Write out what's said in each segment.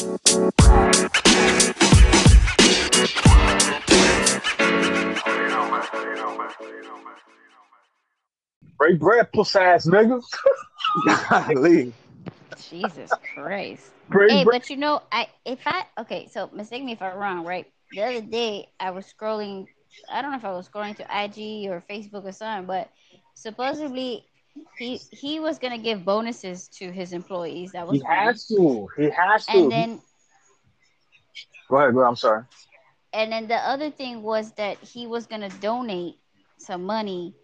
Break bread, puss ass nigga. Golly. Jesus Christ. Break Hey, bread. but you know, I if I okay, so mistake me if I'm wrong, right? The other day I was scrolling I don't know if I was scrolling to IG or Facebook or something, but supposedly he he was gonna give bonuses to his employees. That was He one. has to. He has to. and then go ahead, go. ahead, I'm sorry. and then the other thing was that he was gonna donate some money.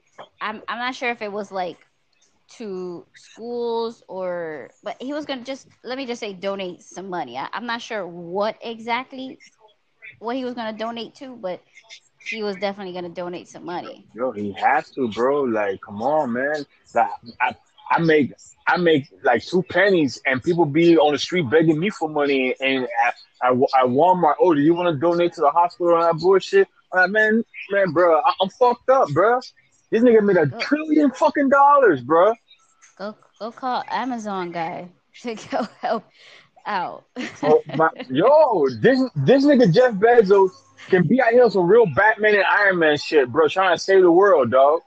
I'm I'm not sure if it was like to schools or but he was gonna just let me just say donate some money. I, I'm not sure what exactly what he was gonna donate to, but he was definitely gonna donate some money. Yo, he has to, bro. Like, come on, man. Like, I, I make, I make like two pennies, and people be on the street begging me for money. And I, I, at Walmart, oh, do you want to donate to the hospital and that bullshit? I'm like, man, man, bro, I, I'm fucked up, bro. This nigga made a trillion fucking dollars, bro. Go go call Amazon guy to go help out. Oh, my, yo, this this nigga Jeff Bezos can be out here some real Batman and Iron Man shit, bro, trying to save the world, dog.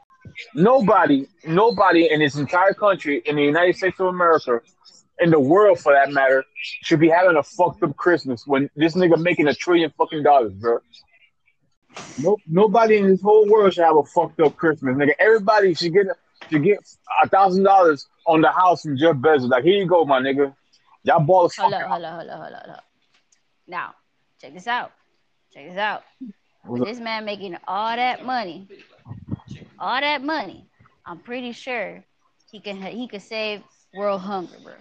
Nobody, nobody in this entire country, in the United States of America, in the world for that matter, should be having a fucked up Christmas when this nigga making a trillion fucking dollars, bro. No, nobody in this whole world should have a fucked up Christmas, nigga. Everybody should get should get a thousand dollars on the house from Jeff Bezos. Like, here you go, my nigga. Y'all ball the Hold fuck up, hold up, hold up, hold up, hold up. Now, check this out. Check this out. With this man making all that money, all that money, I'm pretty sure he can he could save world hunger, bro.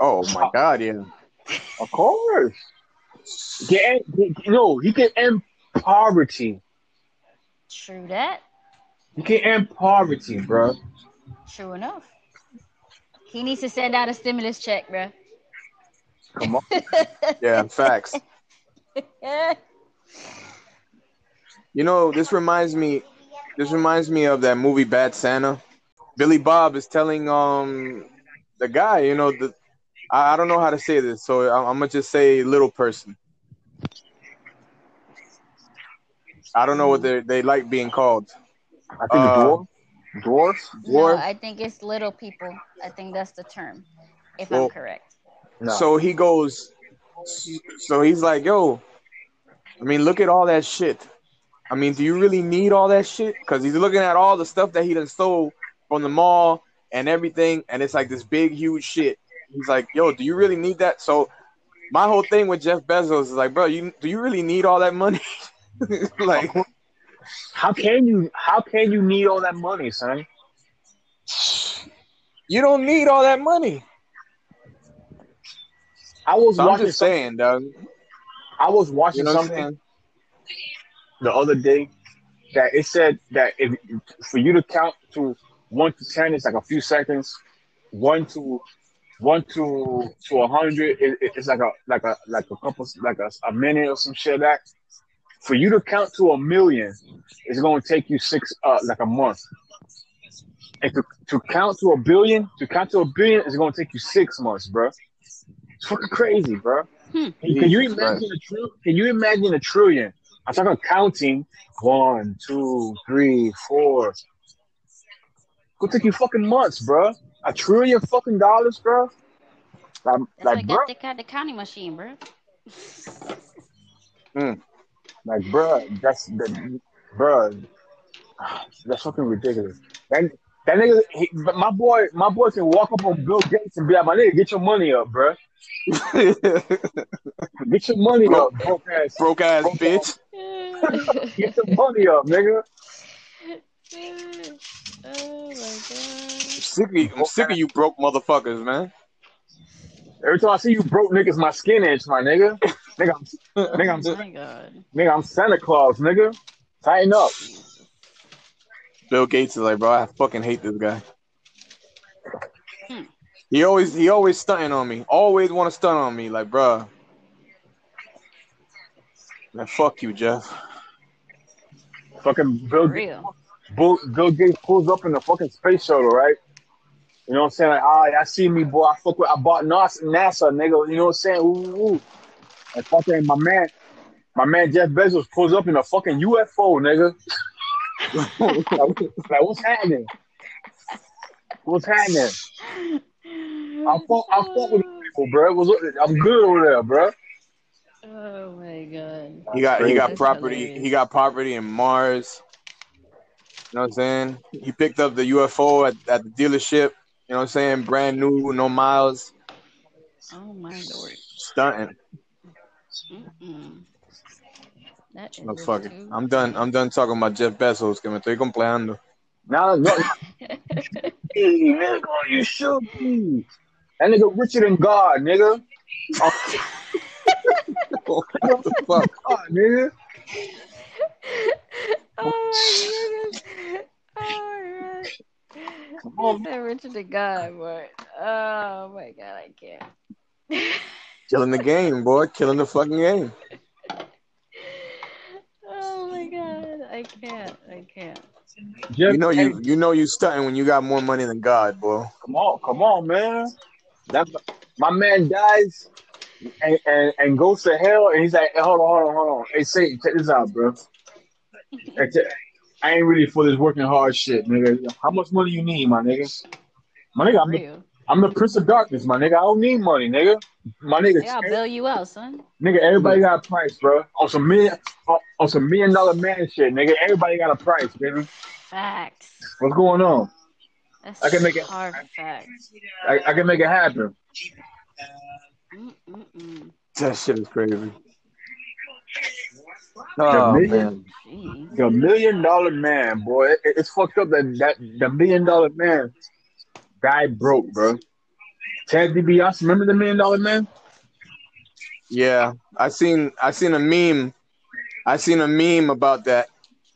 Oh my God, yeah. Of course. Get, get, no, he can end poverty. True that. He can end poverty, bro. True enough. He needs to send out a stimulus check, bro. Come on. Yeah, facts. You know, this reminds me this reminds me of that movie Bad Santa. Billy Bob is telling um the guy, you know, the I, I don't know how to say this, so I, I'm gonna just say little person. I don't know what they they like being called. I think Uh, dwarf, dwarf, no, Dwarf. I think it's little people. I think that's the term, if Well- I'm correct. no. So he goes, so he's like, yo, I mean, look at all that shit. I mean, do you really need all that shit? Because he's looking at all the stuff that he done stole from the mall and everything, and it's like this big, huge shit. He's like, yo, do you really need that? So my whole thing with Jeff Bezos is like, bro, you do you really need all that money? like, how can you? How can you need all that money, son? you don't need all that money. I was So I'm just saying, dog. I was watching You know something the other day that it said that if for you to count to one to ten, it's like a few seconds. One to one to to a hundred, it, it- it's like a like a like a couple like a, a minute or some shit like that. For you to count to a million, it's going to take you six uh like a month. And to, to count to a billion, to count to a billion, it's going to take you six months, bro. It's fucking crazy, bro. Hmm. Can, can you imagine a trillion? Can you imagine a trillion? I'm talking counting one, two, three, four. Could take you fucking months, bro. A trillion fucking dollars, bro. Like, That's why I like, bro, got the, the counting machine, bro. Like, bro. That's the, bro. That's fucking ridiculous. That that nigga, he, but my boy, my boy can walk up on Bill Gates and be like, "My nigga, get your money up, bro. Get your money Bro- up, broke ass. Broke ass Broke bitch. Get your money up, nigga." oh my god. I'm sick, of you, I'm sick of you broke motherfuckers, man. Every time I see you broke niggas, my skin itch, my nigga. Nigga, I'm, nigga, I'm, Oh my god. nigga, I'm Santa Claus, nigga. Tighten up. Bill Gates is like, bro, I fucking hate this guy. Hmm. He always he always stunting on me. Always want to stunt on me, like, bro. Man, fuck you, Jeff. Fucking Bill, For real. Bill, Bill Gates pulls up in the fucking space shuttle, right? You know what I'm saying? Like, ah, I see me, boy. I fuck with. I bought NASA, NASA, nigga. You know what I'm saying? Ooh, ooh. And fucking my man, my man Jeff Bezos pulls up in a fucking UFO, nigga. like, like, what's happening? What's happening? I fuck, I fuck with people, bro. What's up? I'm good over there, bro. Oh my god. He got he got That's property. hilarious. He got property in Mars. You know what I'm saying? He picked up the UFO at, at the dealership. You know what I'm saying? Brand new, no miles, Oh my lord. stunting. Mm-mm. That is No just fucking. I'm done. I'm done talking about Jeff Bezos. Que me estoy compleando. Now, no, hey, nigga, you should be. That nigga richer than God, nigga. Oh. what the fuck? God, nigga. oh my goodness. Oh my god. Come on, He said Richard the God, but oh my god, I can't. Killing the game, boy. Killing the fucking game. oh my god, I can't. I can't. Jeff, You know you. You know you stunting when you got more money than God, boy. come on, come on, man. That my man dies and, and, and goes to hell, and he's like, hey, hold on, hold on, hold on. Hey, say, check this out, bro. Hey, check- I ain't really for this working hard shit, nigga. How much money you need, my nigga? My nigga, I'm the, Real. I'm the prince of darkness, my nigga. I don't need money, nigga. My nigga, Yeah, I'll bail you out, son. nigga, everybody got a price, bro. On some million, on, on some million dollar man shit, nigga. Everybody got a price, baby. Facts. What's going on? That's I can make it- hard facts. I, I can make it happen. Mm-mm-mm. That shit is crazy. The Oh million- man. The million dollar man, boy. It, it's fucked up that, that the million dollar man guy broke, bro. Ted DiBiase, remember the million dollar man? Yeah, I seen I seen a meme. I seen a meme about that.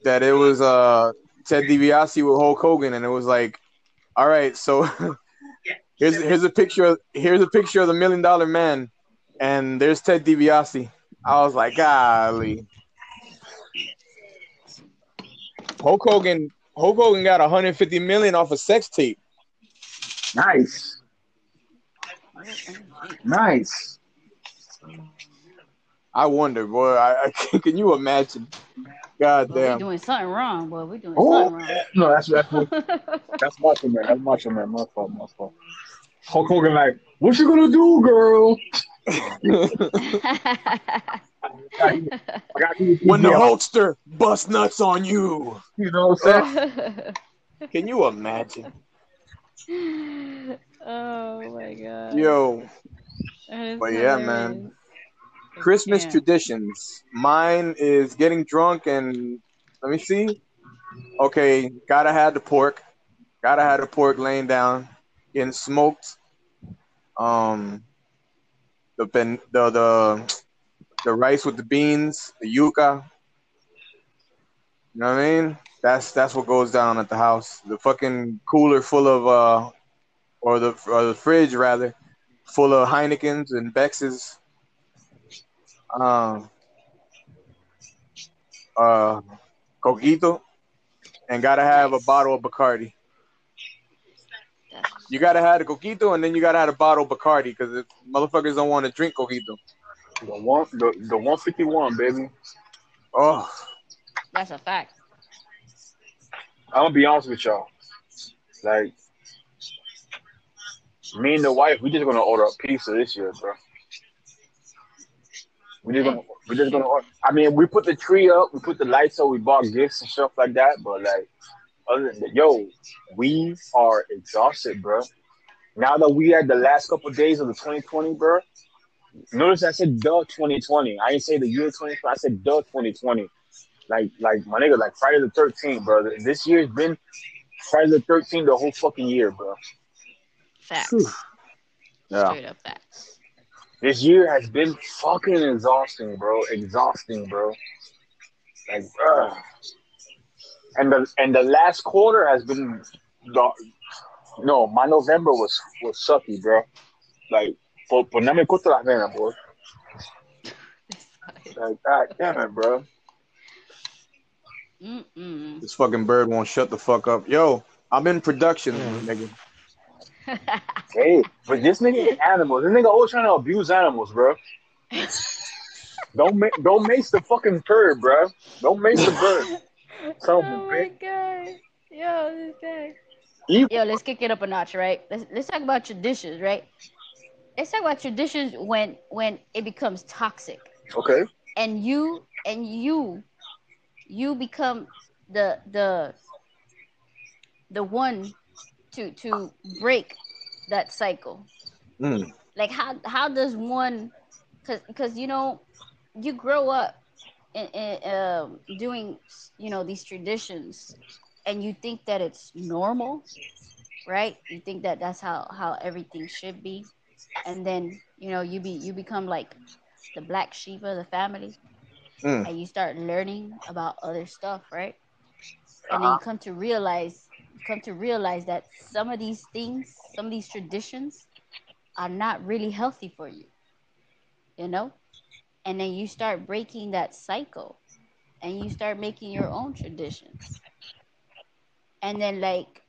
That it was uh Ted DiBiase with Hulk Hogan, and it was like, all right, so here's here's a picture of here's a picture of the Million Dollar Man, and there's Ted DiBiase. I was like, golly. Hulk Hogan Hulk Hogan got 150 million off a sex tape. Nice, nice. I wonder, boy. I, I can you imagine? God Well, we damn. doing something wrong, boy. We're doing Oh, something wrong. no, that's that's that's Macho Man. That's Macho Man. My fault, my fault. Hulk Hogan, like, what you gonna do, girl? wrong. I got when the Hulkster bust nuts on you. you know what I'm saying? Can you imagine? Oh my god. Yo, but yeah, man. hilarious. Christmas can't. traditions. Mine is getting drunk and let me see. Okay, gotta have the pork. Gotta have the pork laying down, getting smoked. Um, the ben, the the the rice with the beans, the yuca. You know what I mean? That's that's what goes down at the house. The fucking cooler full of uh, or the or the fridge rather, full of Heinekens and Bexes. Um, uh, coquito, and gotta have a bottle of Bacardi. You gotta have the coquito, and then you gotta have a bottle of Bacardi because motherfuckers don't want to drink coquito. The one, the, the 151, baby. Oh, That's a fact. I'm gonna be honest with y'all. Like, me and the wife, we just gonna order a pizza this year, bro. We just gonna, we just gonna. Order. I mean, we put the tree up, we put the lights up, we bought gifts and stuff like that. But like, other than that, yo, we are exhausted, bro. Now that we had the last couple of days of the 2020, bro. Notice I said the 2020. I didn't say the year 2020. I said the 2020 like like my nigga, like Friday the 13th, bro. This year's been Friday the 13th the whole fucking year, bro. Facts. Whew. yeah. Straight up facts. This year has been fucking exhausting, bro. Exhausting, bro. Like, bruh. And the and the last quarter has been the no, my November was was sucky, bro. Like, por ponerme contra las venas, bro. Like, god damn it, bro. Mm-mm. This fucking bird won't shut the fuck up. Yo, I'm in production, nigga. Hey, but this nigga is animals. This nigga always trying to abuse animals, bro. don't make don't mace the fucking bird, bro. Don't mace the bird. Son of a oh my bitch. god. Yo, this guy. You- Yo, let's kick it up a notch, right? Let's let's talk about traditions, right? Let's talk about traditions when when it becomes toxic. Okay. and you and you you become the the the one to to break that cycle. Mm. like how how does one because because you know you grow up in, in, um, doing you know these traditions and you think that it's normal right? You think that that's how how everything should be. And then you know you be you become like the black sheep of the family Mm. and you start learning about other stuff right? And then you come to realize come to realize that some of these things some of these traditions are not really healthy for you you know? And then you start breaking that cycle and you start making your own traditions. And then like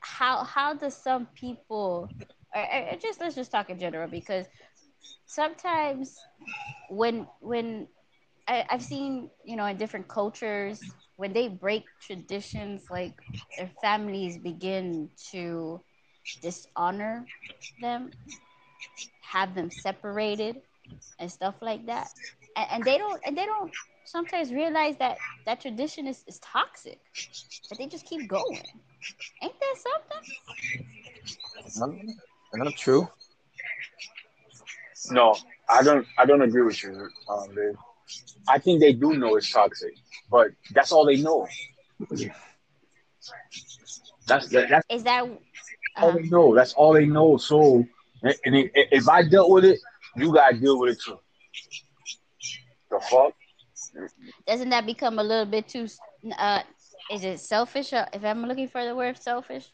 how how does some people or, or just let's just talk in general because sometimes when when I, I've seen you know in different cultures when they break traditions like their families begin to dishonor them have them separated and stuff like that. And, and they don't and they don't sometimes realize that that tradition is, is toxic but they just keep going. Ain't that something? Not true. No, I don't. I don't agree with you, um, babe. I think they do know it's toxic, but that's all they know. That's that, that's is that all uh, they know. That's all they know. So, and and if I dealt with it, you gotta deal with it too. The fuck? doesn't that become a little bit too uh is it selfish uh, if i'm looking for the word selfish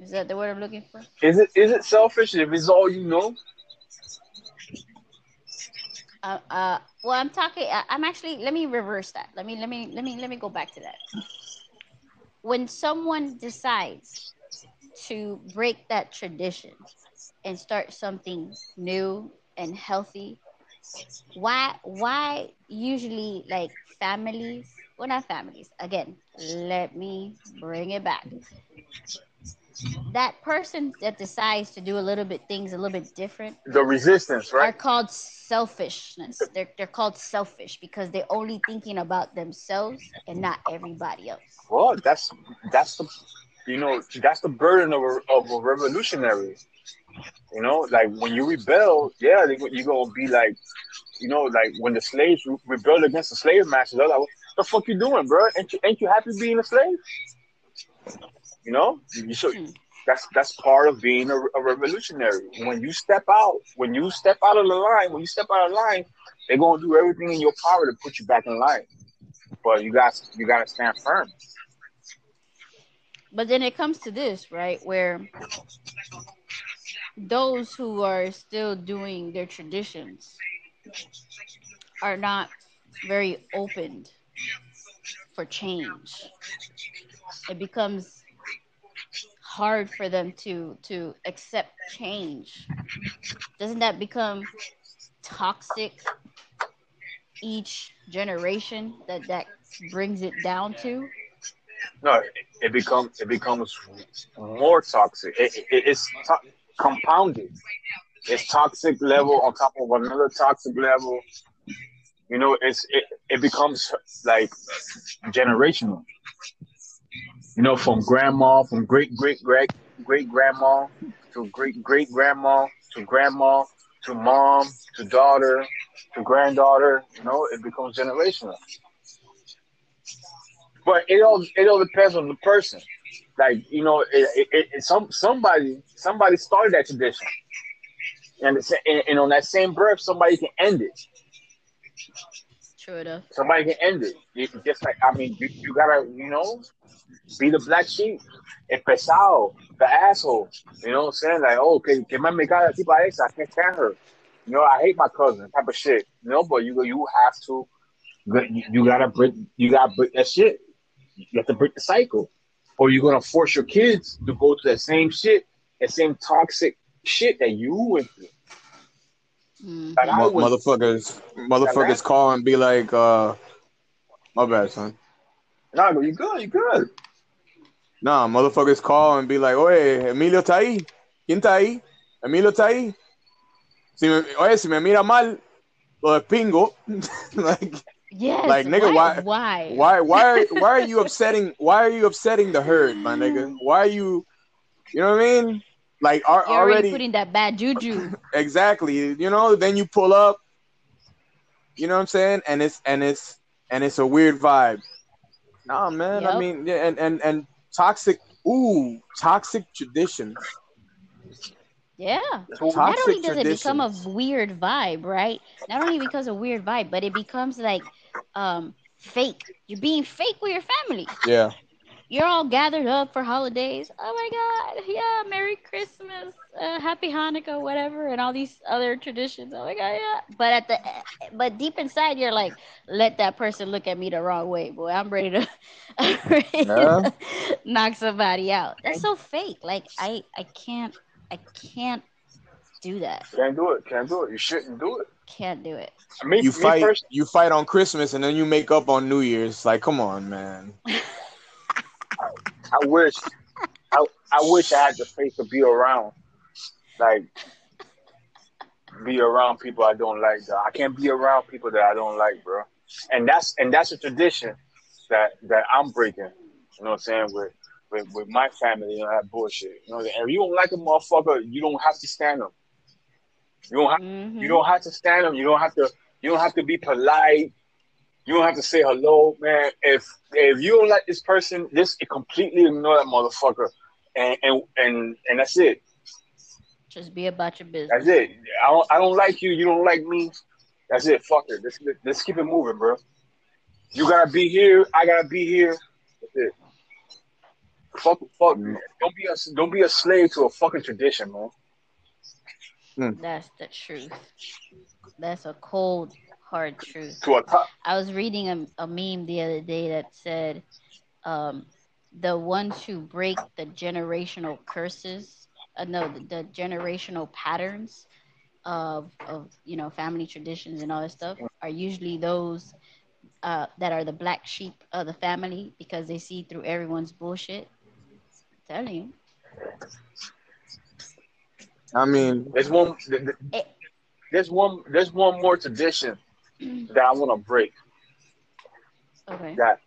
is that the word i'm looking for Is it is it selfish if it's all you know? Uh, uh well i'm talking I, i'm actually let me reverse that. Let me let me let me let me go back to that. When someone decides to break that tradition and start something new and healthy why why usually like families well not families again let me bring it back that person that decides to do a little bit things a little bit different The resistance, right? are called selfishness. They're they're called selfish because they're only thinking about themselves and not everybody else. Well, that's that's the you know that's the burden of a, of a revolutionary. You know, like when you rebel, yeah, they, you're gonna be like, you know, like when the slaves re- rebelled against the slave masters, they're like, "What the fuck you doing, bro? Ain't you ain't you happy being a slave?" You know, you should. Hmm. That's that's part of being a, a revolutionary. When you step out, when you step out of the line, when you step out of line, they're gonna do everything in your power to put you back in line. But you got you gotta stand firm. But then it comes to this, right, where those who are still doing their traditions are not very open for change. It becomes hard for them to to accept change. Doesn't that become toxic each generation that that brings it down to? No, it, becomes it becomes more toxic. It, it, it's to- compounded. It's toxic level on top of another toxic level. You know, it's it, it becomes like generational. You know, from grandma, from great great great great grandma to great great grandma to grandma to mom to daughter to granddaughter. You know, it becomes generational. But it all it all depends on the person. Like you know, it, it, it, some somebody somebody started that tradition, and, and and on that same breath, somebody can end it. True enough. Somebody can end it. You, just like I mean, you, you gotta you know be the black sheep, el pesado, the asshole. You know what I'm saying? Like, oh, que, que me caga tipo esa, I can't stand her. You know, I hate my cousin, type of shit. You know, but you you have to, you, you gotta break, you gotta break that shit. You have to break the cycle. or you're gonna force your kids to go to that same shit, that same toxic shit that you went through. Mhm. Like I Mo- was, motherfuckers, motherfuckers call and be like, uh, my bad, son. nah, but you good, you good. Nah, motherfuckers call and be like, oye, Emilio está ahí. ¿Quién está ahí? Emilio está ahí. Si me, oye, si me mira mal, lo despingo. like, Yes. Like, nigga, why? why- Why? why, why, are, why are you upsetting? Why are you upsetting the herd, my nigga? Why are you, you know what I mean? Like, are, You're already, already, putting that bad juju. exactly. You know, then you pull up. You know what I'm saying? And it's and it's and it's a weird vibe. Nah, man. I mean, yeah, and and and toxic. Ooh, toxic traditions. Yeah. So, Not only does it become a weird vibe, right? Not only becomes a weird vibe, but it becomes like um fake. You're being fake with your family. Yeah. You're all gathered up for holidays. Oh my God, yeah, Merry Christmas, uh, Happy Hanukkah, whatever, and all these other traditions. Oh my God, yeah. But at the, but deep inside, you're like, let that person look at me the wrong way, boy. I'm ready to, I'm ready Yeah. to knock somebody out. That's so fake. Like I, I can't, I can't do that. can't do it, can't do it. You shouldn't do it. Can't do it. Me, You me fight. first, You fight on Christmas and then you make up on New Year's. Like, come on, man. I wish, I, I wish I had the faith to be around, like, be around people I don't like. Though. I can't be around people that I don't like, bro. And that's and that's a tradition that that I'm breaking. You know what I'm saying with with, with my family, you know that bullshit. You know, if you don't like a motherfucker, you don't have to stand them. You don't have Mhm. you don't have to stand them. You don't have to. You don't have to be polite. You don't have to say hello, man. If if you don't like this person, just completely ignore that motherfucker, and and and, and that's it. Just be about your business. That's it. I don't I don't like you. You don't like me. That's it. Fuck it. Let's let's keep it moving, bro. You gotta be here. I gotta be here. That's it. Fuck, fuck. Don't be a don't be a slave to a fucking tradition, man. Hmm. That's the truth. That's a cold, hard truth. To a top. I was reading a, a meme the other day that said, um, the ones who break the generational curses, uh, no, the, the generational patterns of, of, you know, family traditions and all that stuff are usually those uh, that are the black sheep of the family because they see through everyone's bullshit. telling you. I mean, There's one. th- th-. There's one. There's one more tradition that I want to break. Okay. That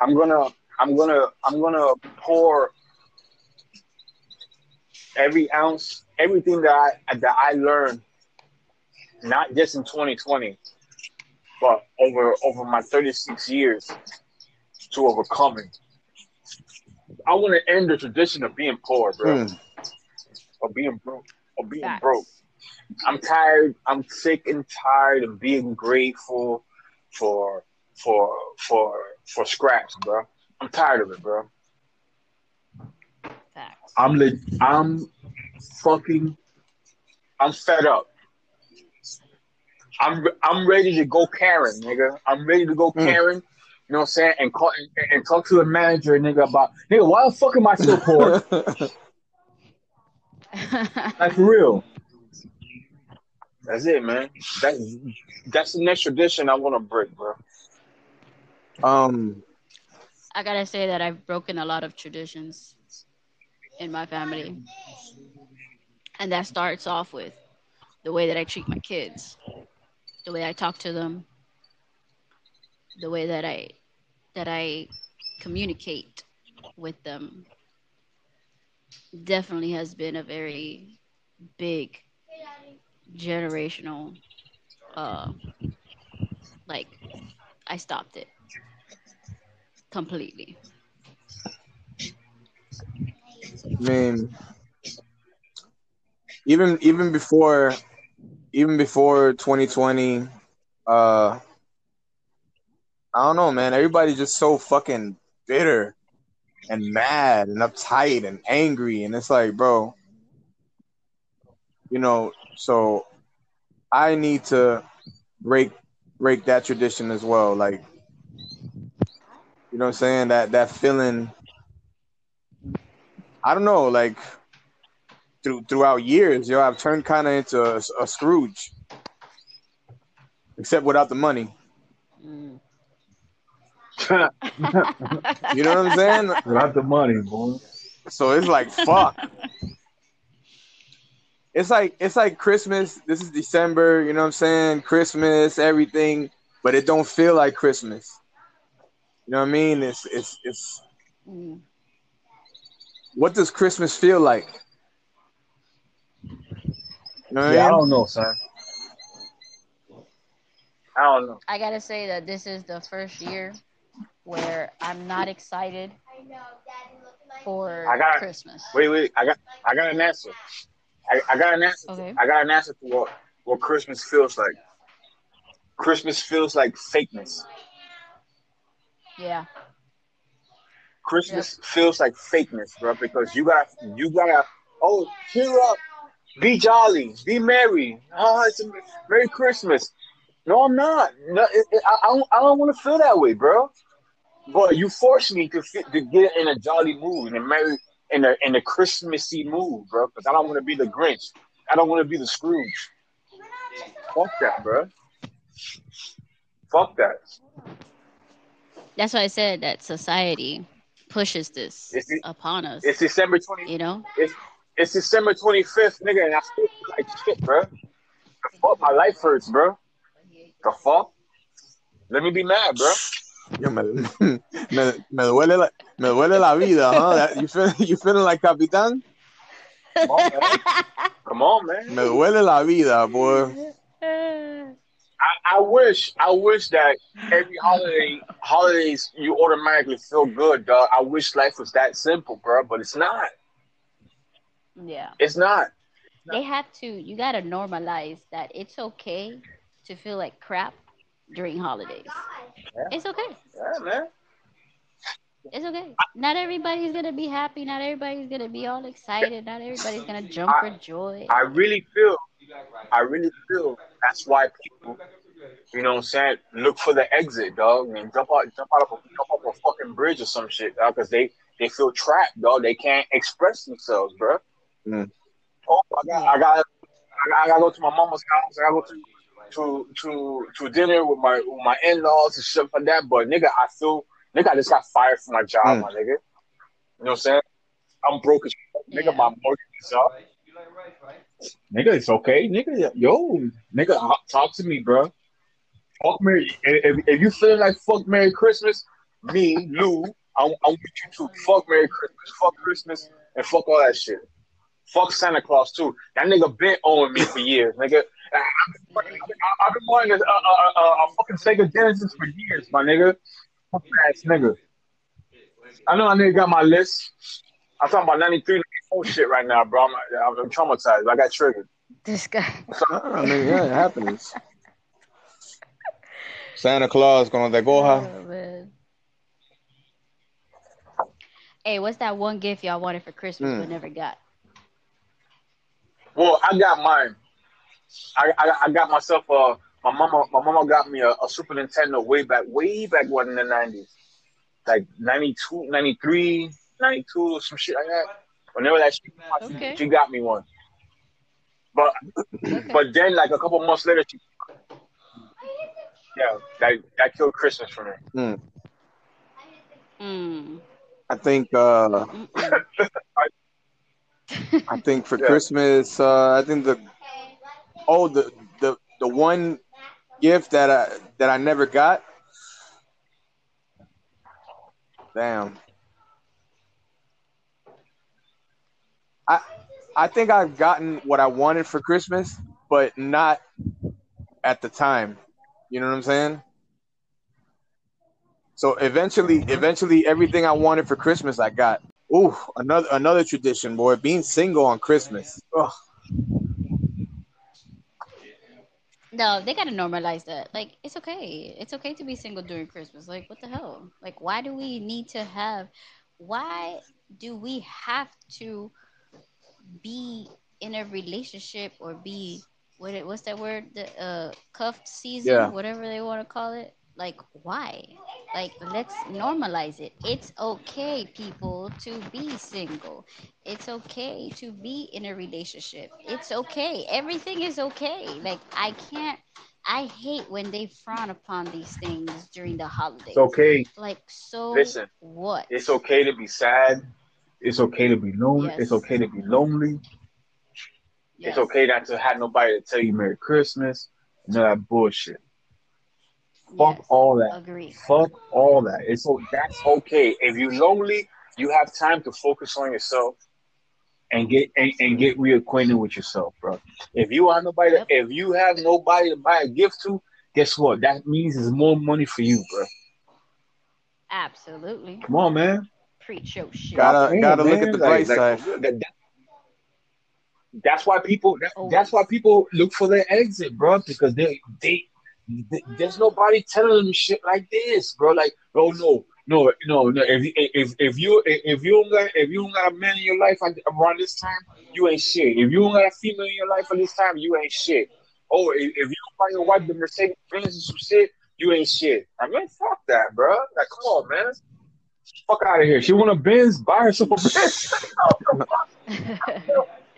I'm gonna. I'm gonna. I'm gonna pour every ounce, everything that I that I learned, not just in 2020, but over over my 36 years to overcoming. I want to end the tradition of being poor, bro, hmm, or being broke, or being Facts. broke. I'm tired. I'm sick and tired of being grateful for for for for scraps, bro. I'm tired of it, bro. Facts. I'm le- I'm fucking I'm fed up. I'm I'm ready to go Karen, nigga. I'm ready to go Mm. Karen. You know what I'm saying? And call and, and talk to the manager, nigga, about nigga, why the fuck am I still poor? like for real. That's it, man. That's that's the next tradition I want to break, bro. um, I gotta say that I've broken a lot of traditions in my family. And that starts off with the way that I treat my kids, the way I talk to them, the way that I that I communicate with them. Definitely has been a very big generational uh like I stopped it completely. I mean, even even before, even before 2020, uh, I don't know, man. Everybody's just so fucking bitter and mad and uptight and angry, and it's like, bro, you know. So I need to break break that tradition as well. Like, you know, what I'm saying that that feeling I don't know, like through throughout years, yo, I've turned kind of into a, a Scrooge, except without the money. Mm. You know what I'm saying? Without the money, boy. So it's like fuck. It's like it's like Christmas. This is December. You know what I'm saying? Christmas, everything, but it don't feel like Christmas. You know what I mean? It's it's it's. Mm. What does Christmas feel like? You know what Yeah, I I don't know, son. I don't know. I gotta say that this is the first year where I'm not excited for I got- Christmas. Wait, wait. I got, I got an answer. I, I got an answer. Okay. I got an answer to what, what Christmas feels like. Christmas feels like fakeness. Yeah. Christmas feels like fakeness, bro, because you got you gotta oh cheer up, be jolly, be merry. Oh, it's a Merry Christmas. No, I'm not. No, it, it, I, I don't. I don't want to feel that way, bro. But you force me to fit, to get in a jolly mood, and a merry, in the in the Christmassy mood, bro. Because I don't want to be the Grinch. I don't want to be the Scrooge. Fuck that, bro. Fuck that. That's why I said that society pushes this It's upon us. It's December twenty. You know? It's it's December 25th, nigga, and I still feel like shit, bro. The fuck, my life hurts, bro. The fuck? Let me be mad, bro. Yo, me, me, me duele la, me duele la vida, huh? That- you feel you feeling like Capitan? Come on, man. Come on, man. Me duele la vida, boy. I, I wish, I wish that every holiday, holidays, you automatically feel good, dog. I wish life was that simple, bro, but it's not. yeah. It's not. They have to you gotta normalize that it's okay to feel like crap during holidays. It's okay. Yeah, man. It's okay. Not everybody's gonna be happy. Not everybody's gonna be all excited. Not everybody's gonna jump I- for joy. I really feel, I really feel that's why people, you know what I'm saying, look for the exit, dog, and jump out, jump out of a, jump off a fucking bridge or some shit, dog, because they, they feel trapped, dog. They can't express themselves, bro. Mm. Oh, I got, I got, I got, I got to go to my mama's house. I got to go to, to, to, to dinner with my, with my in-laws and shit like that. But nigga, I feel, nigga, I just got fired from my job, Mm. my nigga. You know what I'm saying? I'm broke as fuck. Nigga, my mortgage is up. Nigga, it's okay. Nigga, yo, nigga, talk to me, bro. Fuck Merry. If, if you feeling like fuck Merry Christmas, me, Lou, I'm, I'm with you too. Fuck Merry Christmas, fuck Christmas, and fuck all that shit. Fuck Santa Claus too. That nigga been owing me for years, nigga. I- I've been I- I've been wanting a, a, a, a, a fucking Sega Genesis for years, my nigga. Fuck ass nigga. I know I nigga got my list. I'm talking about 93, 94 shit right now, bro. I'm, I'm traumatized. I got triggered. This guy. I mean, yeah, it happens. Santa Claus cuando te coja. Oh, man. Hey, what's that one gift y'all wanted for Christmas Mm. but hmm. never got? Well, I got mine. I, I, I got myself a. My mama, my mama got me a, a Super Nintendo way back, way back when in the nineties, like 92, 93, 92, some shit like that. Whenever that shit, came out, she- Okay. she got me one. But Okay. but then like a couple months later, she, yeah, that that killed Christmas for me. Mm. I think uh Mm-mm. I think for Yeah. Christmas, uh I think the oh the the the one gift that I that I never got. Damn. I I think I've gotten what I wanted for Christmas, but not at the time. You know what I'm saying? So eventually, eventually, everything I wanted for Christmas, I got. Ooh, another another tradition, boy. Being single on Christmas. Ugh. No, they gotta normalize that. Like, it's okay. It's okay to be single during Christmas. Like, what the hell? Like, why do we need to have? Why do we have to be in a relationship or be what? it- What's that word? The uh, cuffed season, Yeah. whatever they want to call it. Like, why? Like, let's normalize it. It's okay, people, to be single. It's okay to be in a relationship. It's okay. Everything is okay. Like, I can't. I hate when they frown upon these things during the holidays. It's okay. Like, so Listen, what? It's okay to be sad. It's okay to be lonely. Yes. It's okay to be lonely. Yes. It's okay not to have nobody to tell you Merry Christmas. None of that bullshit. Fuck Yes. all that. Agree. Fuck all that. It's o- that's okay. If you're lonely, you have time to focus on yourself and get and, and get reacquainted with yourself, bro. If you have nobody, Yep. if you have nobody to buy a gift to, guess what? That means it's more money for you, bro. Absolutely. Come on, man. Preach your shit. Gotta- Come gotta on, look at the Like- bright like, side. that- that- that's why people. That, that's why people look for their exit, bro. Because they, they, they, there's nobody telling them shit like this, bro. Like, oh no, no, no, no. If if if you if you don't got if you don't got a man in your life around this time, you ain't shit. If you don't got a female in your life at this time, you ain't shit. Oh, if, if you don't buy your wife the Mercedes Benz and some shit, you ain't shit. I mean, fuck that, bro. Like, come on, man. Fuck out of here. She want a Benz, buy herself a Benz.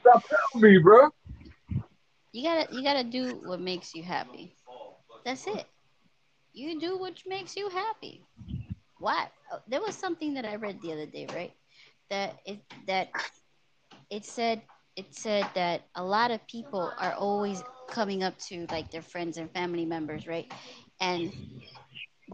Stop telling me, bro. you gotta you gotta do what makes you happy. That's it. You do what makes you happy. Why? oh, There was something that I read the other day, right? That it that it said it said that a lot of people are always coming up to like their friends and family members, right? And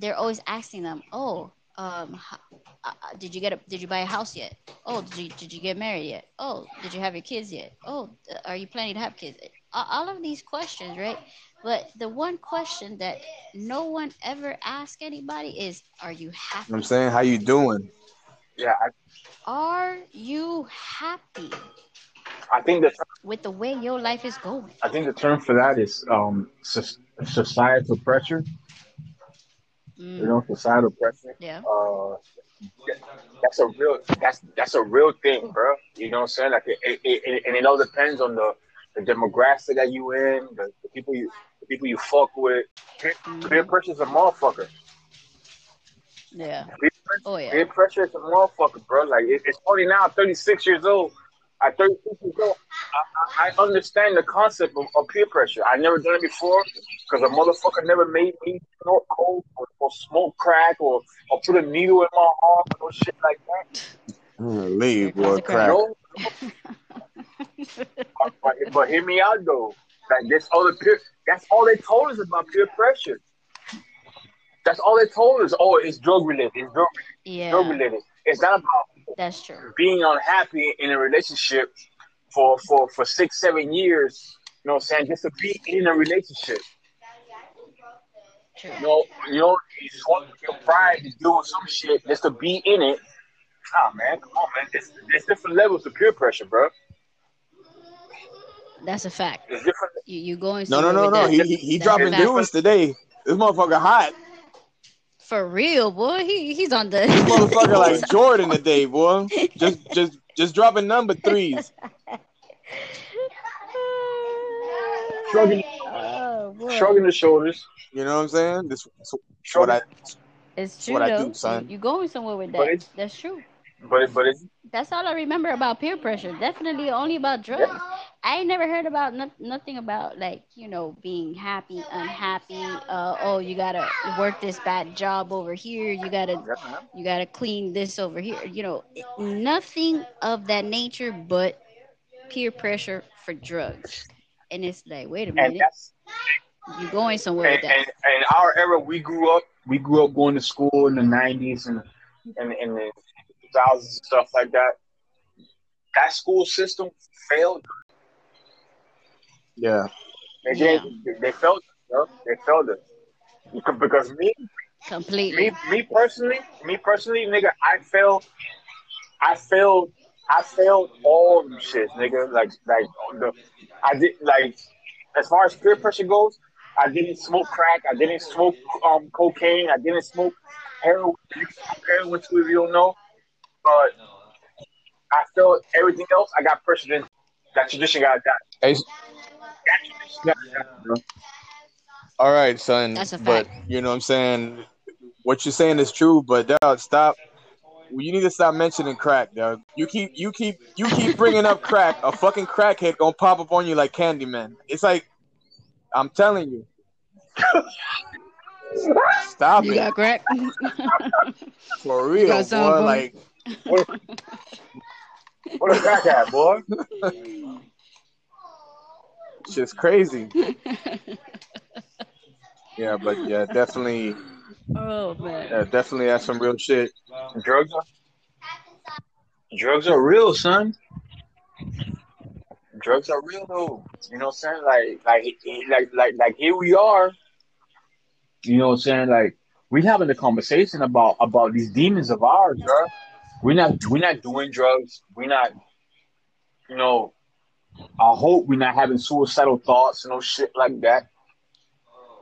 they're always asking them, "Oh, um, uh, uh, did you get a did you buy a house yet? Oh, did you did you get married yet? Oh, did you have your kids yet? Oh, th- are you planning to have kids? All of these questions, right? But the one question that no one ever asks anybody is, "Are you You happy? I'm saying? How you doing? Yeah, I, Are you happy I think the with the way your life is going?" I think the term for that is um societal pressure. Mm, You know, societal pressure. yeah. Uh, that's a real that's that's a real thing, bro. You know what I'm saying? Like, it, it, it, and it all depends on the, the demographic that you in, the, the people you the people you fuck with. Peer, peer Mhm. pressure's a motherfucker. Yeah. Peer, pressure- Oh yeah. peer pressure is a motherfucker, bro. Like, it, it's funny now. I'm 36 years old. At 36 years old, I, I, I understand the concept of, of peer pressure. I never done it before because a motherfucker never made me snort coke or, or smoke crack or, or put a needle in my arm or shit like that. Leave, Here comes boy, crack. crack. No, but, but, but hear me out though. Like this other peer, that's all they told us about peer pressure. That's all they told us. Oh, it's drug related. It's drug, drug related. It's not about That's true. being unhappy in a relationship for for for six seven years. You know what I'm saying? Just to be in a relationship. True. You know, you know, you just want your pride to do some shit just to be in it. Ah man, come on, man. There's, there's different levels of peer pressure, bro. That's a fact. There's different. You you going No, no, no, no. that. He he, he dropping a fact. dudes today. This motherfucker hot. For real, boy. He he's on the This motherfucker like Jordan today, boy. Just just just dropping number threes. Shrugging, Oh shrugging the shoulders. You know what I'm saying? This is what I It's true what I do, son. You, you going somewhere with that. it's- That's true. But but it's That's all I remember about peer pressure. Definitely only about drugs. I ain't never heard about no, nothing about like you know being happy, unhappy. Uh, oh, you gotta work this bad job over here. You gotta you gotta clean this over here. You know, nothing of that nature, but peer pressure for drugs. And it's like, wait a minute, that's you going somewhere and, with that? and, and our era we grew up we grew up going to school in the nineties and and in the thousands and stuff like that. That school system failed. yeah. They Yeah. did they failed us, bro. They failed us. Because- Because me Completely. me me personally, me personally, nigga, I failed I failed I failed all them shit, nigga. Like like the I did like as far as peer pressure goes, I didn't smoke crack, I didn't smoke um cocaine, I didn't smoke heroin, you can smoke heroin too if you don't know. But I failed everything else, I got pressured in. That tradition got that. Hey, That tradition got that, bro. All right, son. That's a But fact. you know what I'm saying? What you're saying is true, but dog, stop. You need to stop mentioning crack, dog. You keep you keep you keep bringing up crack. A fucking crackhead gonna pop up on you like Candyman. It's like I'm telling you. Stop You it got crack? for real, got boy. for me? Like What a crack at, boy? shit's crazy. Yeah, but yeah, definitely, oh man. yeah, definitely that's some real shit. Drugs are drugs are real, son. Drugs are real though. You know what I'm saying? Like like like like like here we are. You know what I'm saying? Like we having a conversation about about these demons of ours, bro. We're not we're not doing drugs. We're not you know I hope we're not having suicidal thoughts and no shit like that.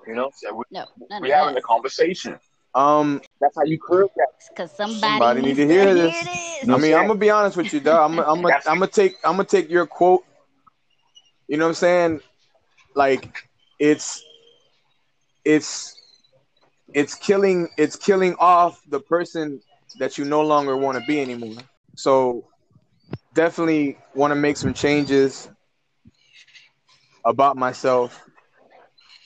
You know, so we, No, we of having that. a conversation. Um, That's how you curb that. Because somebody, Somebody needs need to hear this. this. I mean. I'm gonna be honest with you, dog. I'm I'm That's- I'm gonna take I'm gonna take your quote. You know what I'm saying? Like, it's it's it's killing it's killing off the person that you no longer want to be anymore. So definitely want to make some changes about myself.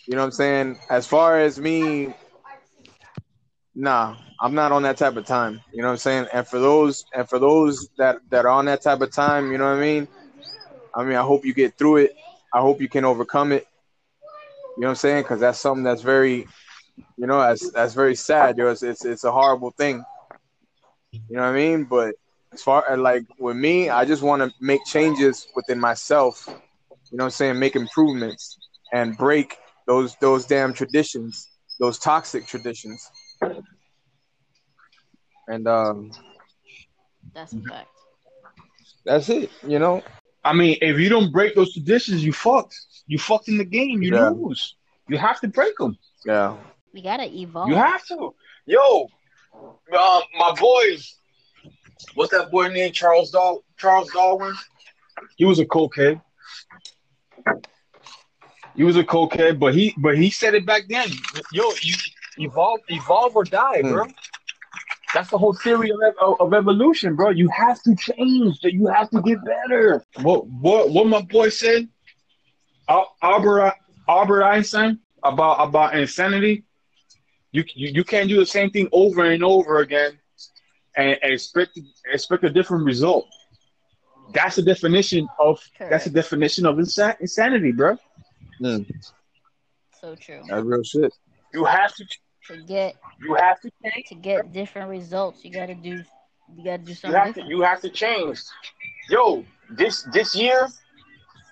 You know what I'm saying? As far as me, nah, I'm not on that type of time. You know what I'm saying? And for those and for those that that are on that type of time, you know what I mean? I mean, I hope you get through it. I hope you can overcome it. You know what I'm saying? Because that's something that's very, you know, that's that's very sad. Yo, it's, it's it's a horrible thing. You know what I mean? But as far as like with me, I just want to make changes within myself. You know what I'm saying? Make improvements and break those those damn traditions, those toxic traditions. And um, That's a fact. that's it. You know. I mean, if you don't break those traditions, you fucked. You fucked in the game. You Yeah. lose. You have to break them. Yeah. We gotta evolve. You have to. Yo, uh, my boys. What's that boy named Charles Dar- Charles Darwin? He was a cokehead. He was a cokehead, but he but he said it back then. Yo, you evolve, evolve or die, bro. That's the whole theory of, ev- of evolution, bro. You have to change. That you have to get better. What what what my boy said? Albert Albert Einstein about about insanity. You, you you can't do the same thing over and over again and, and expect expect a different result. That's the definition of that's the definition of insa- insanity, bro. Mm. So true. That's real shit. You have to To get you have to change. to get different results, you gotta do you gotta do something. You something have to you have to change. Yo, this this year,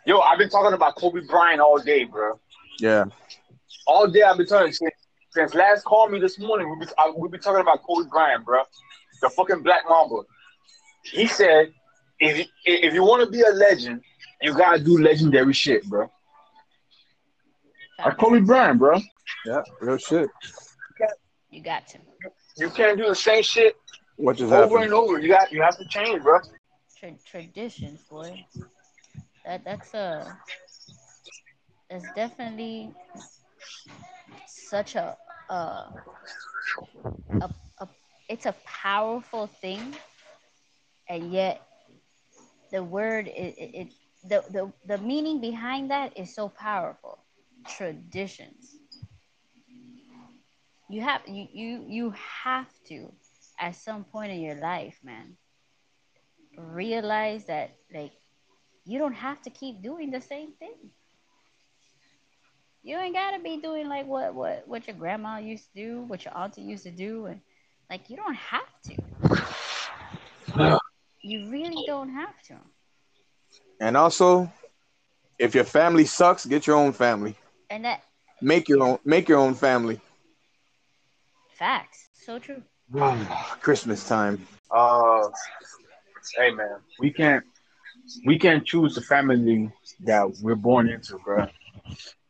yo, I've been talking about Kobe Bryant all day, bro. Yeah. All day I've been talking since, since last call me this morning. We've been, I, we've been talking about Kobe Bryant, bro. The fucking Black Mamba. He said, if you, if you want to be a legend, you gotta do legendary shit, bro. Like Kobe Bryant, bro. Yeah. Real shit. You got to. You can't do the same shit What just over happened? and over. You got you have to change, bro. Tra- traditions, boy. That that's uh, a that's definitely such a a, a, a it's a powerful thing, and yet the word it, it, it the, the the meaning behind that is so powerful. Traditions. You have you you you have to at some point in your life, man realize that like you don't have to keep doing the same thing. You ain't gotta be doing like what what what your grandma used to do, what your auntie used to do, and like you don't have to. You really don't have to. And also, if your family sucks, get your own family. And that Make your own. Make your own family. facts, so true. Christmas time. Uh, hey man, we can't we can't choose the family that we're born into, bro.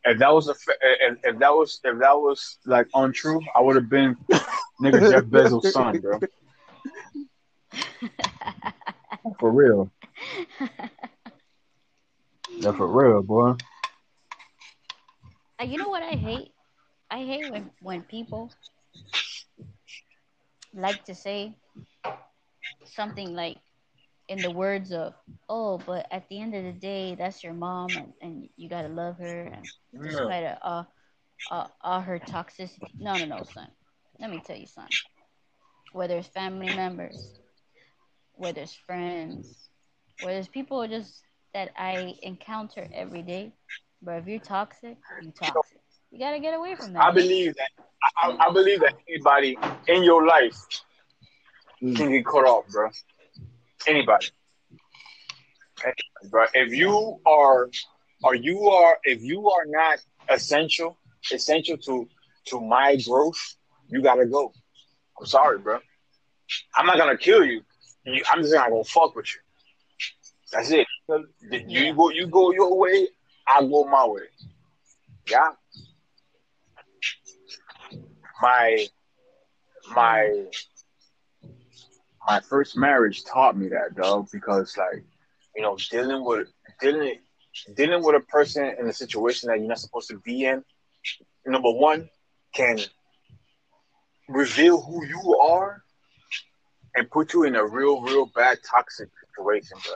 If that was a fa- if, if that was if that was like untrue, I would have been nigga Jeff Bezos' son, bro. For real. Yeah, for real, boy. Uh, you know what I hate? I hate when when people like to say something like in the words of oh but at the end of the day that's your mom and, and you gotta love her and despite Yeah. uh, uh, all her toxicity no no no son let me tell you son whether it's family members whether it's friends whether it's people just that i encounter every day but if you're toxic you toxic you gotta get away from that I believe that. I, I- I believe that anybody in your life can get cut off, bro. Anybody. Anybody, bro. If you are, or you are, if you are not essential, essential to to my growth, you gotta go. I'm sorry, bro. I'm not gonna kill you. You- I'm just not gonna fuck with you. That's it. You go, you go your way. I go my way. Yeah. My my my first marriage taught me that, dog, because like, you know, dealing with dealing dealing with a person in a situation that you're not supposed to be in, number one, can reveal who you are and put you in a real, real bad toxic situation, bro.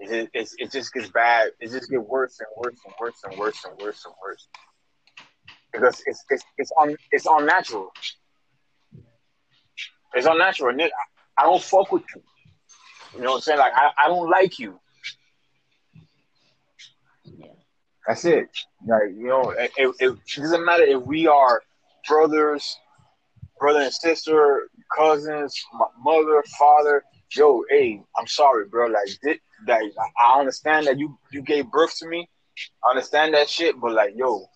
It, it, it just gets bad. It just gets worse and worse and worse and worse and worse and worse. Because it's it's it's un, it's unnatural. It's unnatural. I, don't fuck with you. You know what I'm saying? Like I, I don't like you. Yeah. That's it. Like you know, it, it, it doesn't matter if we are brothers, brother and sister, cousins, mother, father. Yo, hey, I'm sorry, bro. Like, thi- like I understand that you you gave birth to me. I understand that shit, but like, yo,